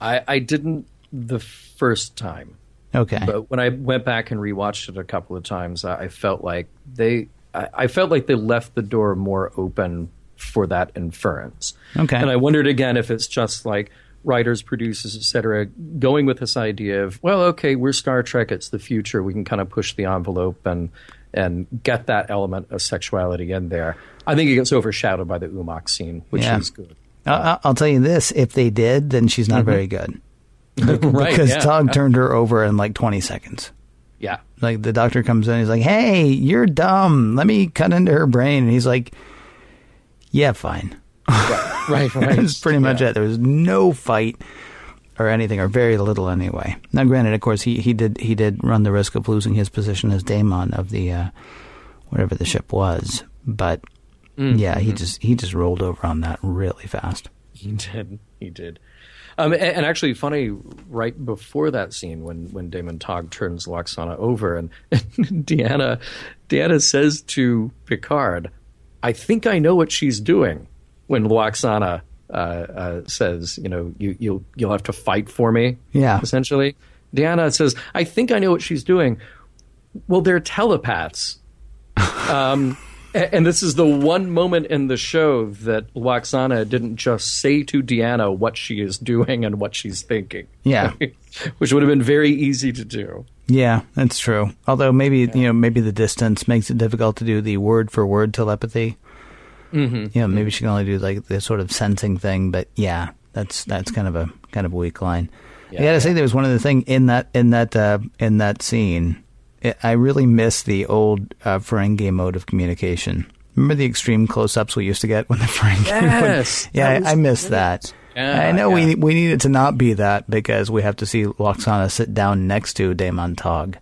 I, I didn't the first time. Okay, But when I went back and rewatched it a couple of times, I, I felt like they, I, I felt like they left the door more open for that inference. Okay. And I wondered again if it's just like writers, producers, etc., going with this idea of, well, okay, we're Star Trek, it's the future, we can kind of push the envelope and and get that element of sexuality in there. I think it gets overshadowed by the oo-mox scene, which Yeah. is good. I'll, I'll tell you this: if they did, then she's not very good right? because yeah. Tog turned her over in like twenty seconds. yeah. Like the doctor comes in, he's like, "Hey, you're dumb. Let me cut into her brain." And he's like, "Yeah, fine." Right, right, right. That's pretty much Yeah. it. There was no fight or anything, or very little anyway. Now, granted, of course, he, he did he did run the risk of losing his position as DaiMon of the uh, whatever the ship was, but Mm-hmm. yeah, he just he just rolled over on that really fast. He did. He did. Um, and, and actually, funny, right before that scene, when when DaiMon Tog turns Lwaxana over, and, Deanna, Deanna says to Picard, "I think I know what she's doing." When Lwaxana uh, uh, says, "You know, you you'll you'll have to fight for me," Yeah. essentially, Deanna says, "I think I know what she's doing." Well, they're telepaths. Um, and this is the one moment in the show that Lwaxana didn't just say to Deanna what she is doing and what she's thinking. Yeah. Which would have been very easy to do. Yeah, that's true. Although maybe you know maybe the distance makes it difficult to do the word for word telepathy. Mm-hmm. You know, maybe she can only do like the sort of sensing thing. But yeah, that's that's kind of a kind of a weak line. I gotta say, there was one other thing in that in that uh, in that scene. It, I really miss the old uh, Ferengi mode of communication. Remember the extreme close-ups we used to get when the Ferengi? Yes, yeah, I, I miss that. Yeah, I know yeah. we we need it to not be that because we have to see Lwaxana sit down next to DaiMon Tog.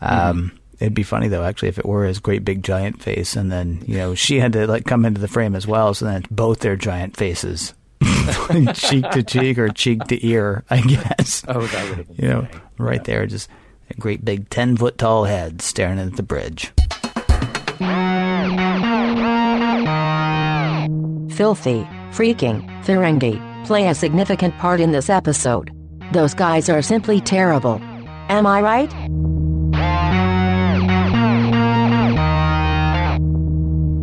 Um, It'd be funny though, actually, if it were his great big giant face, and then you know she had to like come into the frame as well, so then it's both their giant faces, cheek to cheek or cheek to ear, I guess. Oh, that would have been You know, funny. right there, just a great big ten foot tall head staring at the bridge. Filthy, freaking, Ferengi, play a significant part in this episode. Those guys are simply terrible. Am I right?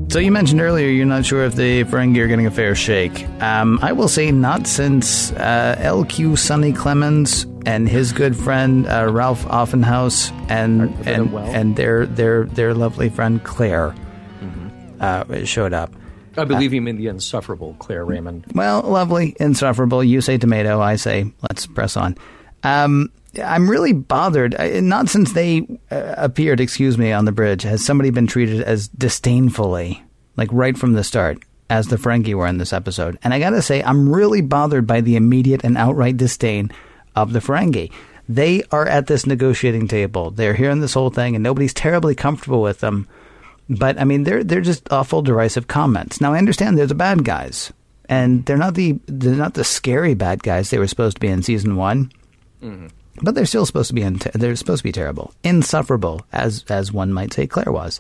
So you mentioned earlier you're not sure if the Ferengi are getting a fair shake. Um, I will say not since uh, LQ Sonny Clemonds and his good friend uh, Ralph Offenhouse and and, well. and their their their lovely friend Claire uh, showed up. I believe you mean the insufferable Claire Raymond. Well, lovely, insufferable. You say tomato, I say let's press on. Um, I'm really bothered. I- Not since they uh, appeared, excuse me, on the bridge has somebody been treated as disdainfully, like right from the start, as the Ferengi were in this episode. And I gotta say, I'm really bothered by the immediate and outright disdain of the Ferengi. They are at this negotiating table. They're hearing this whole thing, and nobody's terribly comfortable with them. But I mean, they're they're just awful derisive comments. Now I understand they're the bad guys, and they're not the they're not the scary bad guys they were supposed to be in season one. but they're still supposed to be in, they're supposed to be terrible, insufferable, as as one might say Claire was.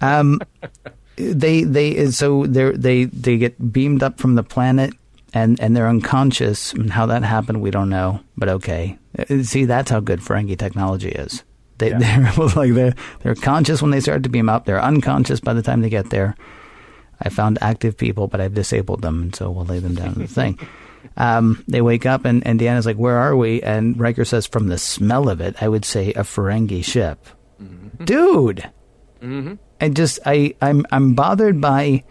um, they they so they they they get beamed up from the planet and and they're unconscious. And how that happened, we don't know. But okay, Uh, see, that's how good Ferengi technology is. They, Yeah. They're like they're they're conscious when they start to beam up. They're unconscious by the time they get there. I found active people, but I've disabled them, and so we'll lay them down in the thing. Um, they wake up, and, and Deanna's like, "Where are we?" And Riker says, "From the smell of it, I would say a Ferengi ship." Dude, I just I I'm I'm bothered by.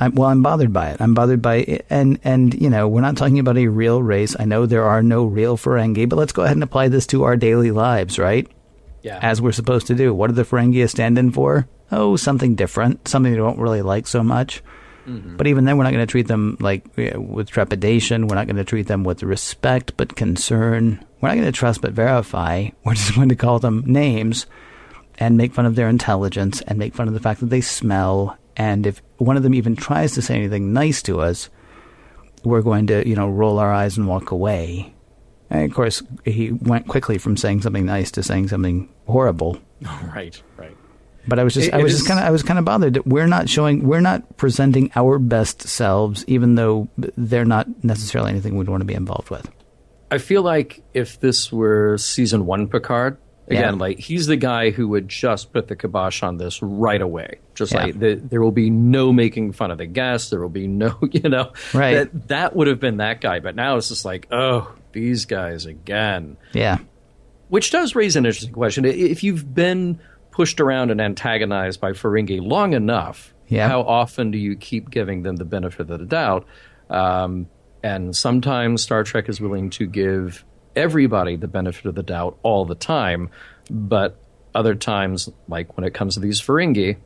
I'm, well, I'm bothered by it. I'm bothered by it. And, and, you know, we're not talking about a real race. I know there are no real Ferengi, but let's go ahead and apply this to our daily lives, right? Yeah. As we're supposed to do. What are the Ferengi stand in for? Oh, something different, something they don't really like so much. Mm-hmm. But even then, we're not going to treat them like with trepidation. We're not going to treat them with respect but concern. We're not going to trust but verify. We're just going to call them names and make fun of their intelligence and make fun of the fact that they smell. And if one of them even tries to say anything nice to us, we're going to, you know, roll our eyes and walk away. And of course, he went quickly from saying something nice to saying something horrible. right. Right. But I was just, It- I was just kind of, I was kind of bothered that we're not showing, we're not presenting our best selves, even though they're not necessarily anything we'd want to be involved with. I feel like if this were season one Picard, again, Yeah. like he's the guy who would just put the kibosh on this right away. Just Yeah. like the, there will be no making fun of the guests. There will be no, you know, Right. That that would have been that guy. But now it's just like, oh, these guys again. Yeah. Which does raise an interesting question. If you've been pushed around and antagonized by Ferengi long enough, Yeah. how often do you keep giving them the benefit of the doubt? Um, and sometimes Star Trek is willing to give everybody the benefit of the doubt all the time, but other times, like when it comes to these Ferengi,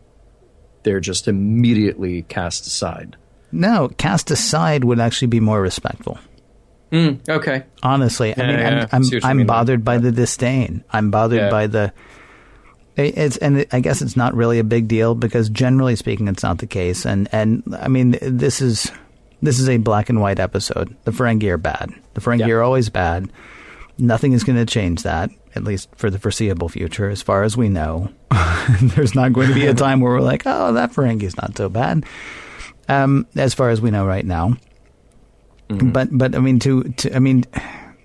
they're just immediately cast aside. No, cast aside would actually be more respectful. Mm, okay. Honestly, I mean, Yeah, yeah, I'm see what you I'm, I'm mean. bothered by the disdain. I'm bothered Yeah. by the. It's and I guess it's not really a big deal because generally speaking, it's not the case. And and I mean, this is this is a black and white episode. The Ferengi are bad. The Ferengi Yeah. are always bad. Nothing is going to change that, at least for the foreseeable future, as far as we know. There's not going to be a time where we're like, oh, that Ferengi's not so bad. Um, as far as we know right now. But but I mean to, to I mean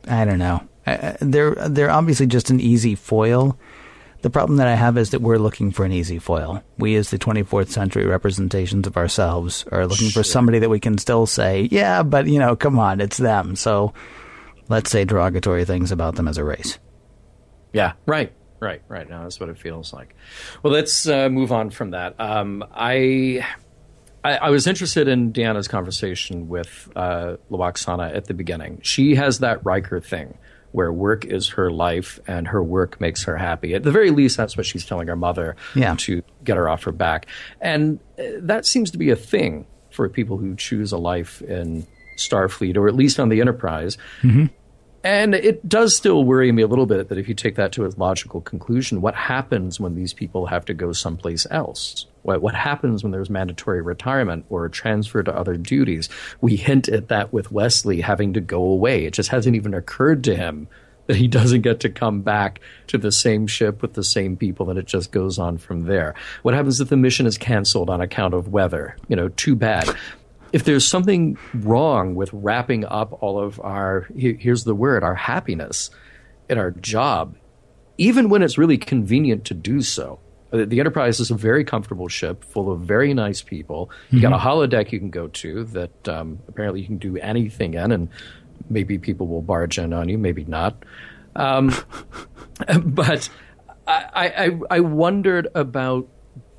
I don't know. Uh, they're they're obviously just an easy foil. The problem that I have is that we're looking for an easy foil. We, as the 24th century representations of ourselves, are looking for somebody that we can still say, yeah, but you know, come on, it's them. So let's say derogatory things about them as a race. Yeah, right, right, right. Now that's what it feels like. Well, let's uh, move on from that. Um, I, I I was interested in Deanna's conversation with uh, Lwaxana at the beginning. She has that Riker thing where work is her life and her work makes her happy. At the very least, that's what she's telling her mother Yeah. to get her off her back. And uh, that seems to be a thing for people who choose a life in Starfleet or at least on the Enterprise. And it does still worry me a little bit that if you take that to its logical conclusion, what happens when these people have to go someplace else? What, what happens when there's mandatory retirement or transfer to other duties? We hint at that with Wesley having to go away. It just hasn't even occurred to him that he doesn't get to come back to the same ship with the same people and it just goes on from there. What happens if the mission is canceled on account of weather? You know, too bad if there's something wrong with wrapping up all of our here's the word our happiness in our job even when it's really convenient to do so. The enterprise is a very comfortable ship full of very nice people. You got a holodeck you can go to that um, apparently you can do anything in and maybe people will barge in on you maybe not. Um, but I, I, I wondered about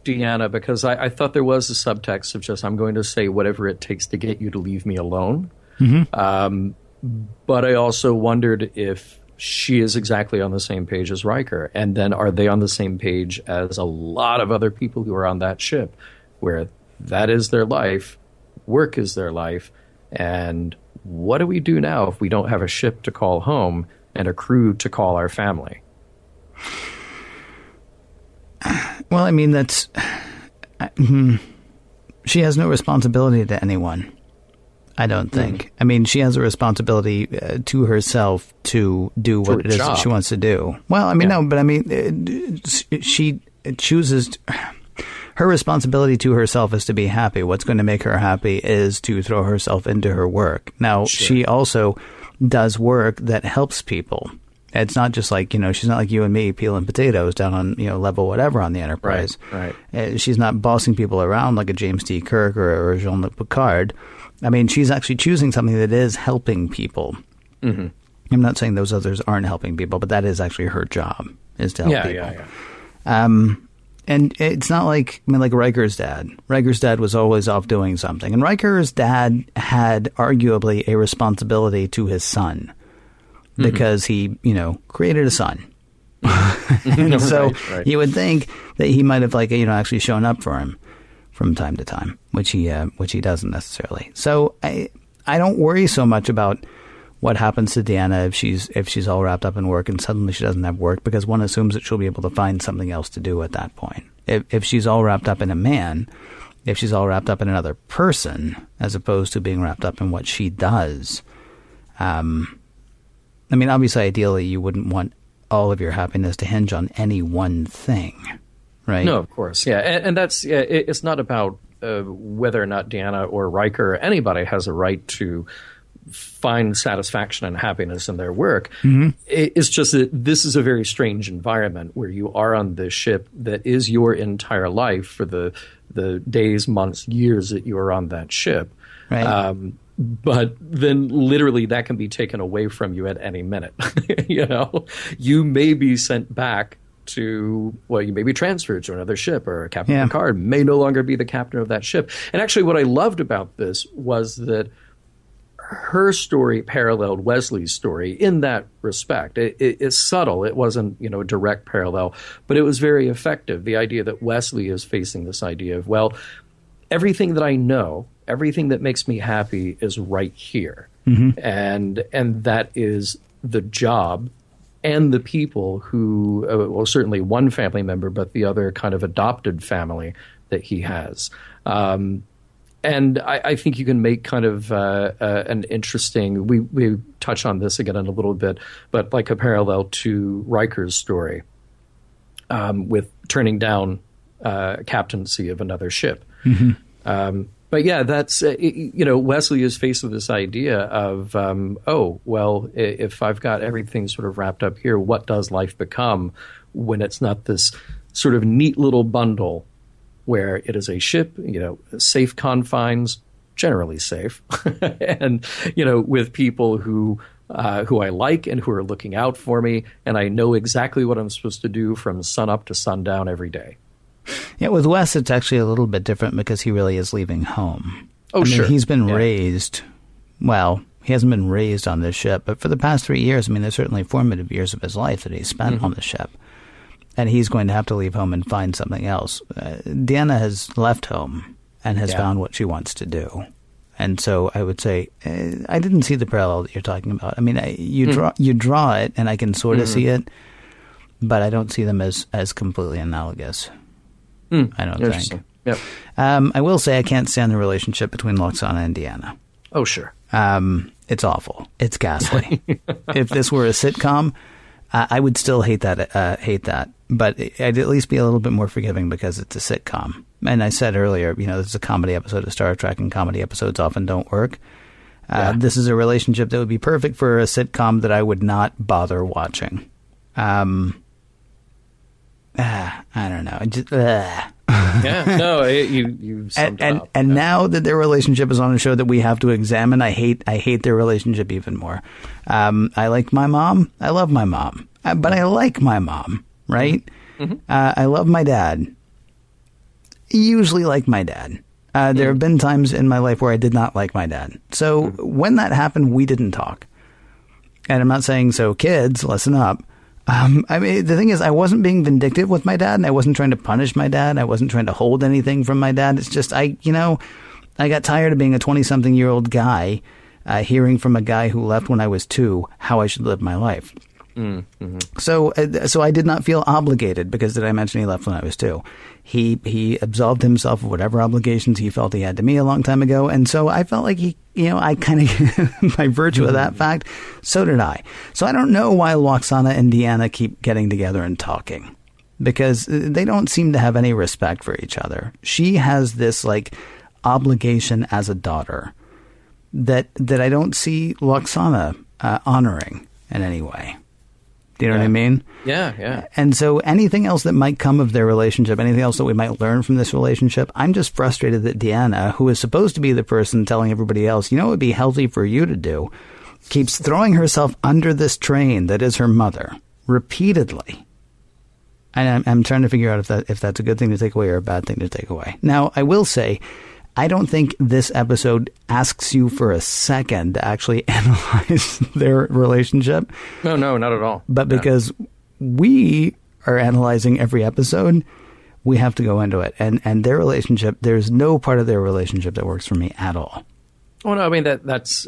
Deanna because I, I thought there was a subtext of just I'm going to say whatever it takes to get you to leave me alone. Um, but I also wondered if she is exactly on the same page as Riker, and then are they on the same page as a lot of other people who are on that ship, where that is their life, work is their life, and what do we do now if we don't have a ship to call home and a crew to call our family? Well, I mean, that's. I- hmm. She has no responsibility to anyone. I don't think. I mean, she has a responsibility uh, to herself to do To what it is job. that she wants to do. Well, I mean, Yeah. no, but I mean, uh, she chooses. Her responsibility to herself is to be happy. What's going to make her happy is to throw herself into her work. Now, she also does work that helps people. It's not just like, you know, she's not like you and me peeling potatoes down on, you know, level whatever on the Enterprise. right. Uh, she's not bossing people around like a James T. Kirk or, or a Jean-Luc Picard. I mean, she's actually choosing something that is helping people. Mm-hmm. I'm not saying those others aren't helping people, but that is actually her job, is to help Yeah, people. yeah, yeah. Um, and it's not like I mean, like Riker's dad. Riker's dad was always off doing something, and Riker's dad had arguably a responsibility to his son because he, you know, created a son. and so Right, right. you would think that he might have like you know actually shown up for him from time to time, which he uh, which he doesn't necessarily. So I I don't worry so much about what happens to Deanna if she's if she's all wrapped up in work and suddenly she doesn't have work because one assumes that she'll be able to find something else to do at that point. If if she's all wrapped up in a man, if she's all wrapped up in another person as opposed to being wrapped up in what she does, um, I mean, obviously, ideally, you wouldn't want all of your happiness to hinge on any one thing, right? No, of course, yeah, and, and that's yeah, it, it's not about uh, whether or not Deanna or Riker or anybody has a right to find satisfaction and happiness in their work. It- it's just that this is a very strange environment where you are on this ship that is your entire life for the the days, months, years that you are on that ship. Right. Um, but then literally that can be taken away from you at any minute. you know, you may be sent back to, well, you may be transferred to another ship or Captain Yeah. Picard may no longer be the captain of that ship. And actually, what I loved about this was that her story paralleled Wesley's story in that respect. It, it, it's subtle. It wasn't, you know, a direct parallel, but it was very effective. The idea that Wesley is facing this idea of, well, everything that I know, everything that makes me happy is right here. And and that is the job and the people who uh, well certainly one family member but the other kind of adopted family that he has. Um, and I, I think you can make kind of uh, uh, an interesting. We we touch on this again in a little bit, but like a parallel to Riker's story um, with turning down uh, captaincy of another ship. Um, but yeah, that's uh, you know Wesley is faced with this idea of um, oh well, if I've got everything sort of wrapped up here, what does life become when it's not this sort of neat little bundle where it is a ship, you know, safe confines, generally safe, and you know, with people who uh, who I like and who are looking out for me, and I know exactly what I'm supposed to do from sun up to sundown every day. Yeah, with Wes, it's actually a little bit different because he really is leaving home. Oh, I mean, sure. He's been Yeah. raised. Well, he hasn't been raised on this ship, but for the past three years, I mean, there's certainly formative years of his life that he spent Mm-hmm. on the ship. And he's going to have to leave home and find something else. Uh, Deanna has left home and has Yeah. found what she wants to do. And so I would say uh, I didn't see the parallel that you're talking about. I mean, I, you Hmm. draw you draw it, and I can sort of Mm-hmm. see it, but I don't see them as as completely analogous. Hmm. I don't think. Yep. Um, I will say I can't stand the relationship between Lwaxana and Deanna. Oh, sure. Um, it's awful. It's ghastly. if this were a sitcom, uh, I would still hate that. Uh, hate that, but I'd at least be a little bit more forgiving because it's a sitcom. And I said earlier, you know, this is a comedy episode of Star Trek, and comedy episodes often don't work. Uh, Yeah. This is a relationship that would be perfect for a sitcom that I would not bother watching. Um, ah, I don't know. Just, ah. Yeah. No, it, you you and summed and, up. and now that their relationship is on a show that we have to examine, I hate I hate their relationship even more. Um, I like my mom. I love my mom, uh, but I like my mom. Right? Mm-hmm. Uh, I love my dad. Usually like my dad. Uh, there have been times in my life where I did not like my dad. So when that happened, we didn't talk. And I'm not saying so, kids, listen up. Um, I mean, the thing is, I wasn't being vindictive with my dad, and I wasn't trying to punish my dad. I wasn't trying to hold anything from my dad. It's just, I, you know, I got tired of being a 20 something year old guy, uh, hearing from a guy who left when I was two how I should live my life. So, uh, so I did not feel obligated because did I mention he left when I was two? He he absolved himself of whatever obligations he felt he had to me a long time ago, and so I felt like he, you know, I kind of, by virtue of that fact, so did I. So I don't know why Lwaxana and Deanna keep getting together and talking because uh, they don't seem to have any respect for each other. She has this like obligation as a daughter that that I don't see Lwaxana uh, honoring in any way. Do you know what I mean? Yeah, yeah. And so anything else that might come of their relationship, anything else that we might learn from this relationship, I'm just frustrated that Deanna, who is supposed to be the person telling everybody else, you know, it would be healthy for you to do, keeps throwing herself under this train that is her mother repeatedly. And I'm, I'm trying to figure out if that if that's a good thing to take away or a bad thing to take away. Now, I will say, I don't think this episode asks you for a second to actually analyze their relationship No, no, not at all. but Yeah. because we are analyzing every episode, we have to go into it. And and their relationship, there's no part of their relationship that works for me at all. Well, no, I mean that that's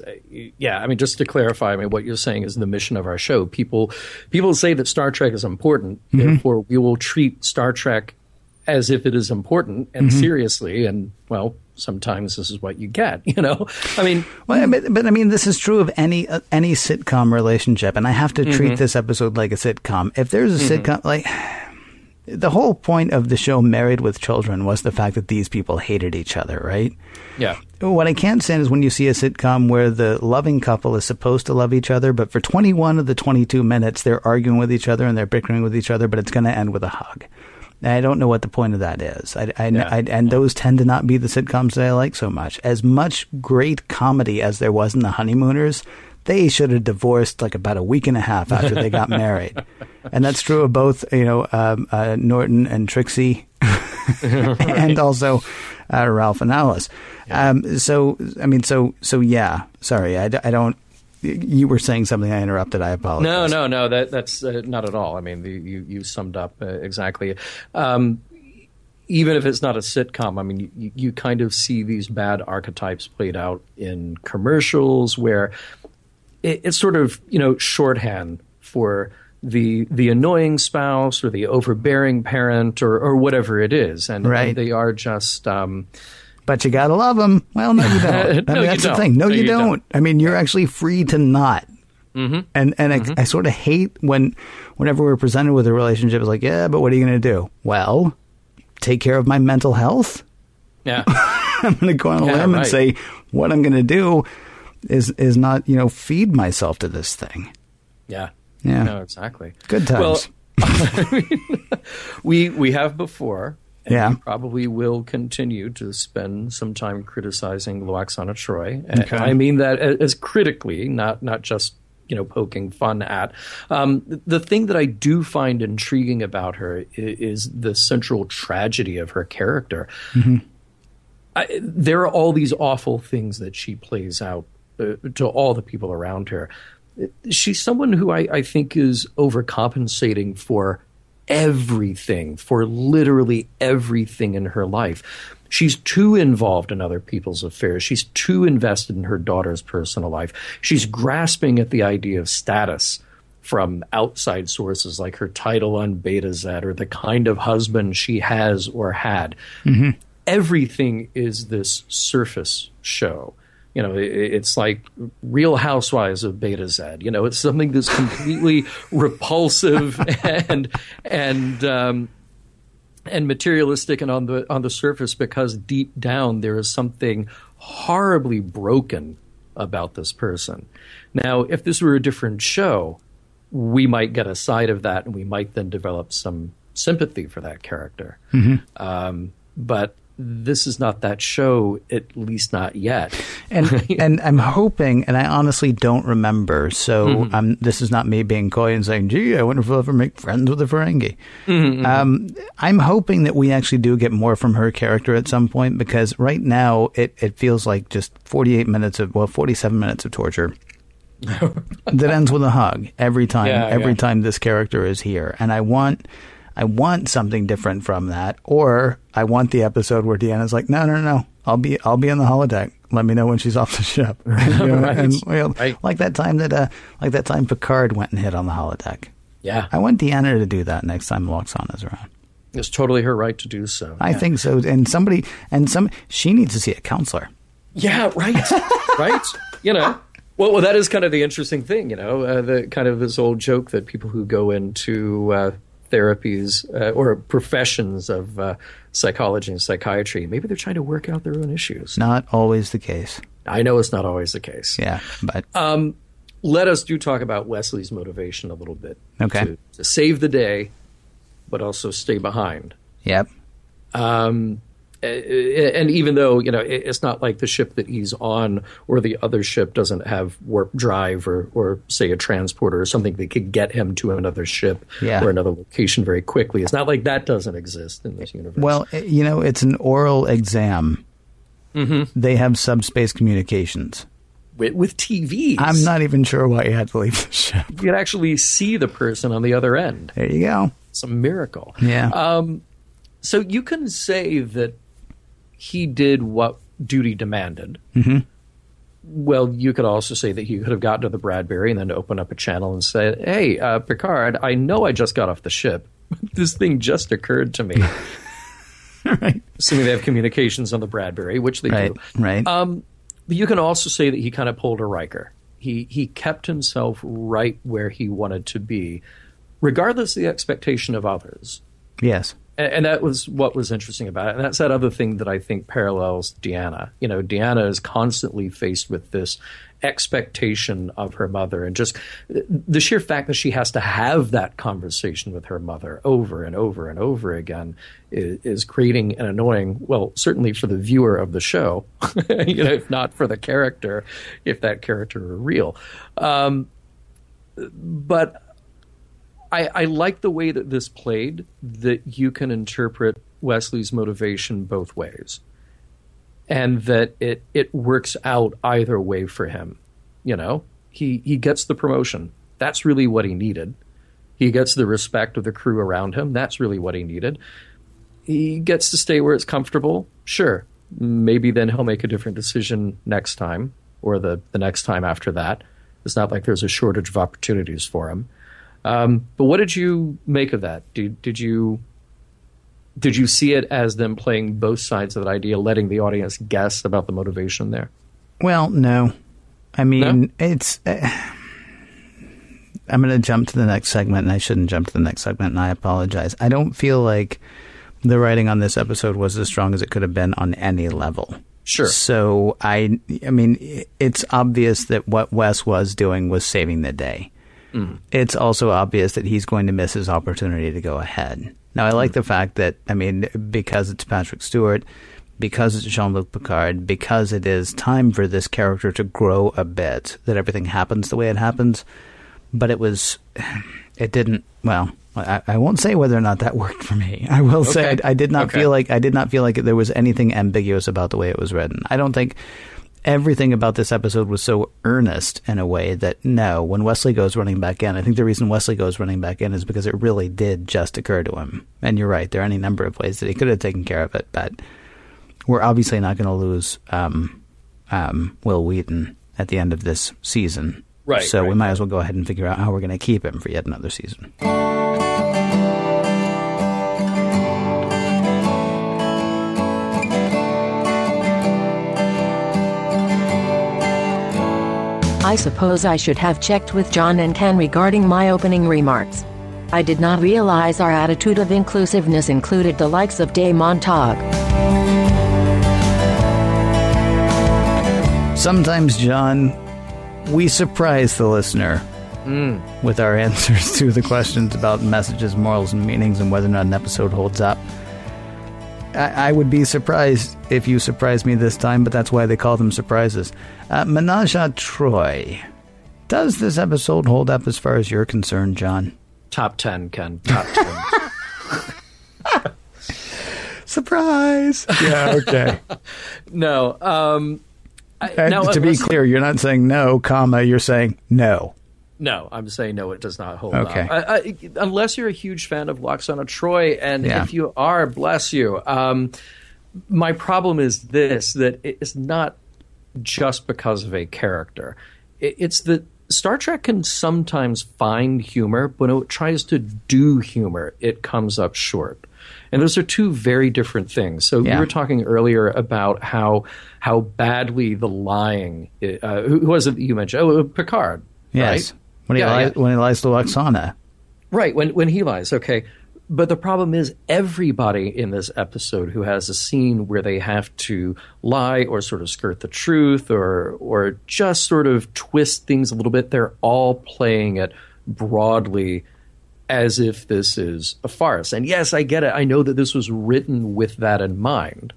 yeah. I mean, just to clarify, I mean what you're saying is the mission of our show. People people say that Star Trek is important, Mm-hmm. therefore we will treat Star Trek as if it is important and Mm-hmm. seriously. And well, sometimes this is what you get. You know, I mean, Well, but, but I mean, this is true of any uh, any sitcom relationship, and I have to Mm-hmm. treat this episode like a sitcom. If there's a sitcom, like the whole point of the show Married with Children was the fact that these people hated each other, right? yeah, What I can't stand is when you see a sitcom where the loving couple is supposed to love each other, but for 21 of the 22 minutes, they're arguing with each other and they're bickering with each other, but it's going to end with a hug. And I don't know what the point of that is. I, I, Yeah. I- and those tend to not be the sitcoms that I like so much. As much great comedy as there was in The Honeymooners, they should have divorced like about a week and a half after they got married. And that's true of both, you know, um, uh, Norton and Trixie, and also uh, Ralph and Alice. Um, so, I mean, so, so yeah. Sorry, I don't. You were saying something. I interrupted. I apologize. no, no, no. That that's uh, not at all. I mean, the, you you summed up uh, exactly. Um, even if it's not a sitcom, I mean, you, you kind of see these bad archetypes played out in commercials where it, it's sort of you know shorthand for the the annoying spouse or the overbearing parent or or whatever it is, and, Right. and they are just. Um, But you gotta love them. Well, no, you don't. I mean, that's the don't. thing. No, No, you, you don't. don't. I mean, you're actually free to not. Mm-hmm. And and I, I sort of hate when whenever we're presented with a relationship, it's like, yeah, but what are you going to do? Well, take care of my mental health. yeah, I'm going to go on a Yeah, limb and say what I'm going to do is is not you know feed myself to this thing. yeah, Yeah. no, exactly. Good times. Well, we we have before. And Yeah. we probably will continue to spend some time criticizing Lwaxana Troi. And Okay. I mean that as critically, not not just you know poking fun at. Um, the thing that I do find intriguing about her is, is the central tragedy of her character. I, there are all these awful things that she plays out uh, to all the people around her. She's someone who I, I think is overcompensating for everything, for literally everything in her life. She's too involved in other people's affairs. She's too invested in her daughter's personal life. She's grasping at the idea of status from outside sources like her title on Betazed or the kind of husband she has or had mm-hmm. everything is this surface show. You know, it's like Real Housewives of Betazed. You know, it's something that's completely repulsive and and um, and materialistic and on the on the surface because deep down there is something horribly broken about this person. Now, if this were a different show, we might get a side of that and we might then develop some sympathy for that character. Um, but this is not that show, at least not yet. and and I'm hoping, and I honestly don't remember. So Mm-hmm. um, this is not me being coy and saying, "Gee, I wonder if we'll ever make friends with a Ferengi." Mm-hmm, Um, I'm hoping that we actually do get more from her character at some point because right now it it feels like just 48 minutes of well 47 minutes of torture. that ends with a hug every time Yeah, every yeah. time this character is here and i want i want something different from that or i want the episode where deanna's like no no no i'll be i'll be in the holodeck let me know when she's off the ship. You know, Right. and, you know, Right. like that time that uh, like that time Picard went and hit on the holodeck. Yeah, I want Deanna to do that next time Lwaxana is around. it's totally her right to do so. I yeah. think so. And somebody and some she needs to see a counselor. Yeah, right, right. You know, well, well, that is kind of the interesting thing. You know, uh, the kind of this old joke that people who go into uh, therapies uh, or professions of uh, psychology and psychiatry, maybe they're trying to work out their own issues. Not always the case. I know it's not always the case. Yeah, but Uh, Let us do talk about Wesley's motivation a little bit. Okay. To, to save the day, but also stay behind. yep. Um, and even though you know it's not like the ship that he's on or the other ship doesn't have warp drive or or say a transporter or something that could get him to another ship Yeah. or another location very quickly it's not like that doesn't exist in this universe Well, eh, you know, it's an oral exam. Mm-hmm. They have subspace communications. with, with TVs I'm not even sure why you had to leave the ship. you could actually see the person on the other end There you go. it's a miracle Yeah. Um, so you can say that he did what duty demanded. Mm-hmm. Well, you could also say that he could have gotten to the Bradbury and then open up a channel and said, "Hey, uh, Picard, I know I just got off the ship. this thing just occurred to me." right. Assuming they have communications on the Bradbury, which they Right. do. Right. Um, but you can also say that he kind of pulled a Riker. He he kept himself right where he wanted to be, regardless of the expectation of others. yes. And, and that was what was interesting about it. And that's that other thing that I think parallels Deanna. You know, Deanna is constantly faced with this expectation of her mother and just the sheer fact that she has to have that conversation with her mother over and over and over again is, is creating an annoying well certainly for the viewer of the show you know if not for the character if that character were real um, but I, I like the way that this played, that you can interpret Wesley's motivation both ways. And that it, it works out either way for him. You know, he, he gets the promotion. That's really what he needed. He gets the respect of the crew around him. That's really what he needed. He gets to stay where it's comfortable. Sure. Maybe then he'll make a different decision next time or the, the next time after that. It's not like there's a shortage of opportunities for him. Um, but what did you make of that? Did did you did you see it as them playing both sides of that idea, letting the audience guess about the motivation there? Well, no. I mean, No? it's. Uh, I'm going to jump to the next segment, and I shouldn't jump to the next segment, and I apologize. I don't feel like the writing on this episode was as strong as it could have been on any level. Sure. So I, I mean, it's obvious that what Wes was doing was saving the day. It's also obvious that he's going to miss his opportunity to go ahead. Now, I like mm. the fact that, I mean, because it's Patrick Stewart, because it's Jean Luc Picard, because it is time for this character to grow a bit, that everything happens the way it happens. But it was, it didn't, well, I, I won't say whether or not that worked for me. I will say I, I did not Okay. feel like, I did not feel like there was anything ambiguous about the way it was written. I don't think everything about this episode was so earnest in a way that no, when Wesley goes running back in, I think the reason Wesley goes running back in is because it really did just occur to him. And you're right, there are any number of ways that he could have taken care of it, but we're obviously not going to lose um, um, Wil Wheaton at the end of this season. Right, So we might as well go ahead and figure out how we're going to keep him for yet another season. I suppose I should have checked with John and Ken regarding my opening remarks. I did not realize our attitude of inclusiveness included the likes of DaiMon Tog. Sometimes, John, we surprise the listener hmm. with our answers to the questions about messages, morals, and meanings and whether or not an episode holds up. I, I would be surprised if you surprised me this time, but that's why they call them surprises. Uh, Menage a Troi. Does this episode hold up as far as you're concerned, John? Top ten, Ken. Top ten. Surprise! Yeah, okay. no. Um, I, And now, to be unless- clear, you're not saying no, comma, you're saying no. No, I'm saying no. It does not hold Okay. up. I, I, unless you're a huge fan of Lwaxana Troi, and Yeah. if you are, bless you. Um, my problem is this: that it's not just because of a character. It's that Star Trek can sometimes find humor, but when it tries to do humor, it comes up short. And those are two very different things. So Yeah. we were talking earlier about how how badly the lying. Uh, who who was it that you mentioned? Oh, Picard. Yes. Right? When he Yeah, lies, yeah. when he lies to Lwaxana. Right, when when he lies, okay. But the problem is everybody in this episode who has a scene where they have to lie or sort of skirt the truth or or just sort of twist things a little bit, they're all playing it broadly as if this is a farce. And yes, I get it. I know that this was written with that in mind.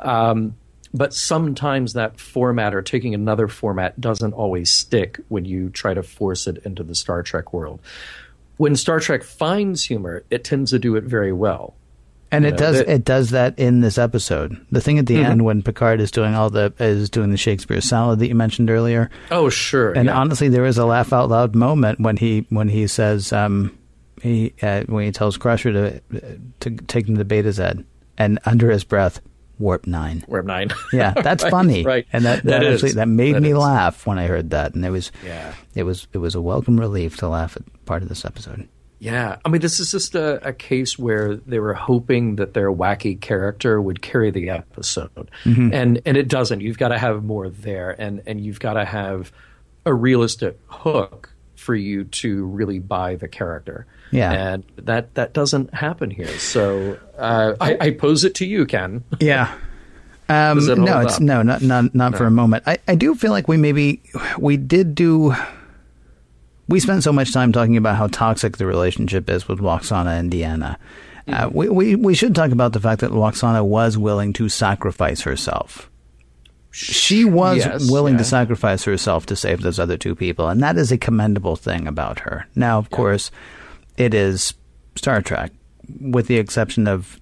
Um, but sometimes that format or taking another format doesn't always stick when you try to force it into the Star Trek world. When Star Trek finds humor, it tends to do it very well. And it know, does that- it does that in this episode. The thing at the Mm-hmm. end when Picard is doing all the is doing the Shakespeare salad that you mentioned earlier. Oh, sure. And yeah. honestly, there is a laugh out loud moment when he when he says um, he uh, when he tells Crusher to to take him to Betazed, and under his breath, warp nine. Warp 9. Yeah, that's Right, funny. Right. and that that, That actually that made That me is. laugh when I heard that, and it was Yeah. it was it was a welcome relief to laugh at part of this episode. Yeah, I mean, this is just a, a case where they were hoping that their wacky character would carry the episode, Mm-hmm. and and it doesn't. You've got to have more there, and and you've got to have a realistic hook for you to really buy the character. Yeah. and that that doesn't happen here. So uh, I, I pose it to you, Ken. Yeah. Um, it no, it's up? no, not not not for a moment. I, I do feel like we maybe we did do. We spent so much time talking about how toxic the relationship is with Lwaxana and Deanna. Uh, Mm-hmm. we, we we should talk about the fact that Lwaxana was willing to sacrifice herself. She was Yes, willing yeah. to sacrifice herself to save those other two people, and that is a commendable thing about her. Now, of course, it is Star Trek, with the exception of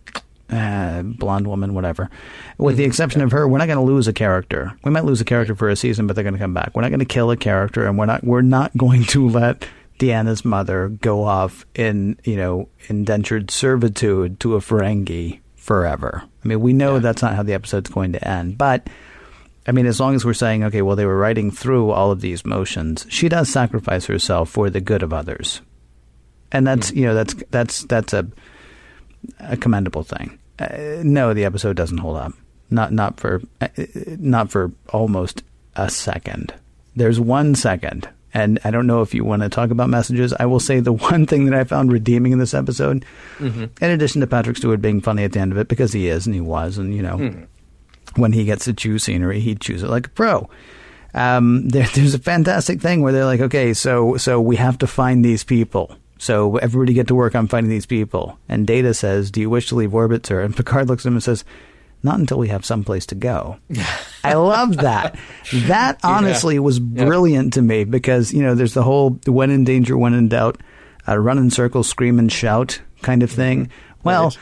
uh, blonde woman, whatever. With Mm-hmm. the exception of her, we're not going to lose a character. We might lose a character for a season, but they're going to come back. We're not going to kill a character, and we're not we're not going to let Deanna's mother go off in you know indentured servitude to a Ferengi forever. I mean, we know that's not how the episode's going to end, but. I mean, as long as we're saying, okay, well, they were writing through all of these motions, she does sacrifice herself for the good of others, and that's you know that's that's that's a a commendable thing. Uh, no, the episode doesn't hold up. Not not for uh, not for almost a second. There's one second, and I don't know if you want to talk about messages. I will say the one thing that I found redeeming in this episode, in addition to Patrick Stewart being funny at the end of it because he is and he was, and you know when he gets to choose scenery, he'd choose it like a pro. Um, there, there's a fantastic thing where they're like, okay, so so we have to find these people. So everybody get to work on finding these people. And Data says, "Do you wish to leave orbit, sir?" And Picard looks at him and says, "Not until we have someplace to go." I love that. That honestly was brilliant to me because you know there's the whole "when in danger, when in doubt," uh, run in circles, scream and shout kind of thing. Well. Right.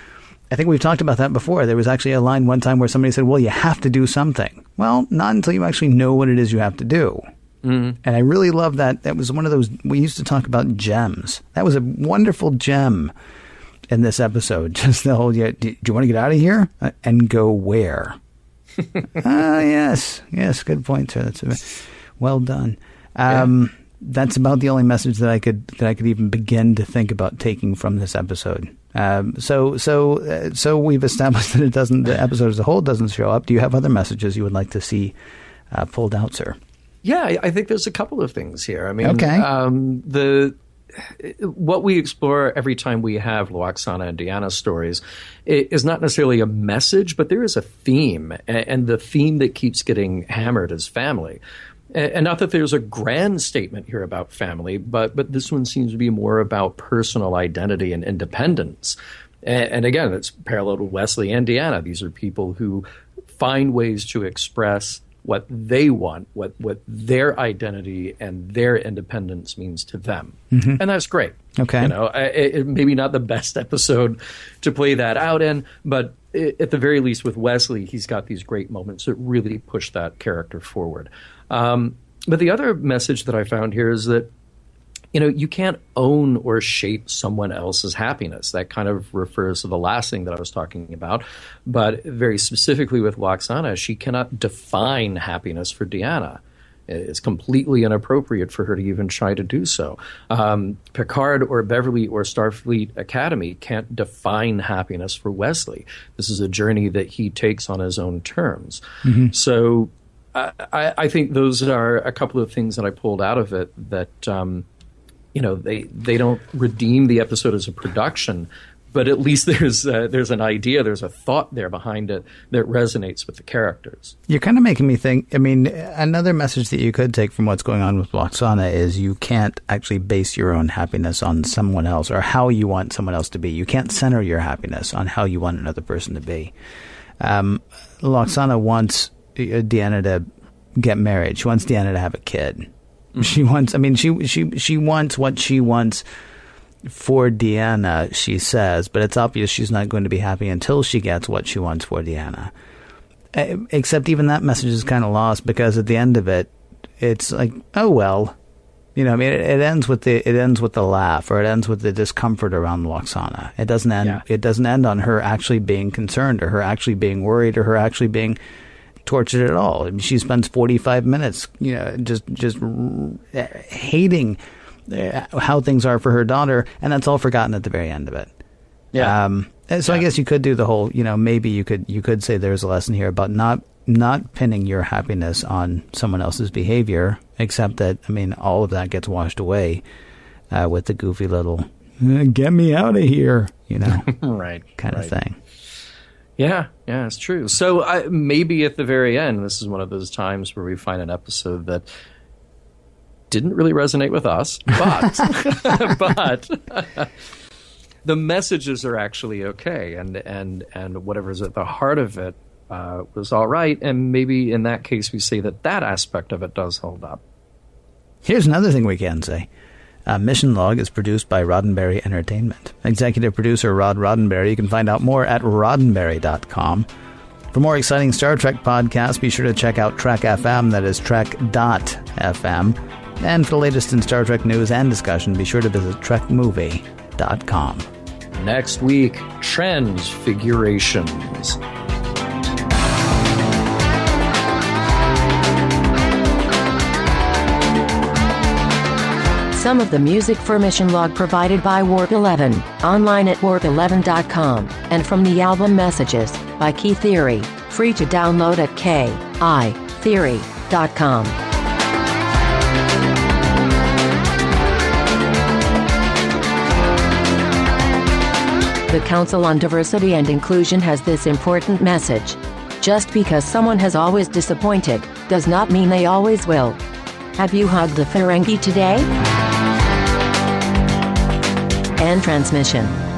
I think we've talked about that before. There was actually a line one time where somebody said, "Well, you have to do something." Well, not until you actually know what it is you have to do. Mm-hmm. And I really love that. That was one of those we used to talk about gems. That was a wonderful gem in this episode. Just the whole, yeah, do, do you want to get out of here Uh, and go where? Ah, yes, yes, good point, sir. That's a, well done. Um, That's about the only message that I could that I could even begin to think about taking from this episode. Um, so so uh, so we've established that it doesn't. The episode as a whole doesn't show up. Do you have other messages you would like to see uh, pulled out, sir? Yeah, I- think there's a couple of things here. I mean, Okay. um, the what we explore every time we have Lwaxana and Deanna stories is not necessarily a message, but there is a theme, and the theme that keeps getting hammered is family. And not that there's a grand statement here about family, but but this one seems to be more about personal identity and independence. And again, it's parallel to Wesley and Deanna. These are people who find ways to express what they want, what what their identity and their independence means to them, and that's great. Okay. you know, it, it, maybe not the best episode to play that out in, but i at the very least, with Wesley, he's got these great moments that really push that character forward. Um, but the other message that I found here is that you know, you can't own or shape someone else's happiness. That kind of refers to the last thing that I was talking about. But very specifically with Lwaxana, she cannot define happiness for Deanna. It's completely inappropriate for her to even try to do so. Um, Picard or Beverly or Starfleet Academy can't define happiness for Wesley. This is a journey that he takes on his own terms. Mm-hmm. So I, I, think those are a couple of things that I pulled out of it that um, you know they they don't redeem the episode as a production but at least there's there's an idea, there's a thought there behind it that resonates with the characters. You're kind of making me think. I mean, another message that you could take from what's going on with Lwaxana is you can't actually base your own happiness on someone else or how you want someone else to be. You can't center your happiness on how you want another person to be. Um, Lwaxana wants Deanna to get married. She wants Deanna to have a kid. She wants. I mean, she she she wants what she wants for Deanna. She says, but it's obvious she's not going to be happy until she gets what she wants for Deanna. Eh, except even that message is kind of lost because at the end of it, it's like, oh well, you know. I mean, it, it ends with the it ends with the laugh or it ends with the discomfort around Lwaxana. It doesn't end. Yeah. It doesn't end on her actually being concerned or her actually being worried or her actually being tortured at all. I mean, she spends 45 minutes, you know, just just hating uh, how things are for her daughter, and that's all forgotten at the very end of it. Yeah. Um, so yeah. I guess you could do the whole, you know, maybe you could you could say there's a lesson here about not not pinning your happiness on someone else's behavior, except that I mean, all of that gets washed away uh, with the goofy little "get me out of here," you know, right, kind right. of thing. Yeah, yeah, it's true. So I, maybe at the very end, this is one of those times where we find an episode that didn't really resonate with us, but but the messages are actually okay, and and and whatever's at the heart of it uh, was all right, and maybe in that case we say that that aspect of it does hold up. Here's another thing we can say. Uh, Mission Log is produced by Roddenberry Entertainment. Executive producer Rod Roddenberry. You can find out more at roddenberry.com. For more exciting Star Trek podcasts, be sure to check out Trek FM, that is Trek.fm. And for the latest in Star Trek news and discussion, be sure to visit TrekMovie.com. Next week, Transfigurations. Some of the music for Mission Log provided by Warp 11, online at warp11.com, and from the album Messages by Key Theory, free to download at kitheory.com. The Council on Diversity and Inclusion has this important message. Just because someone has always disappointed, does not mean they always will. Have you hugged the Ferengi today? And transmission.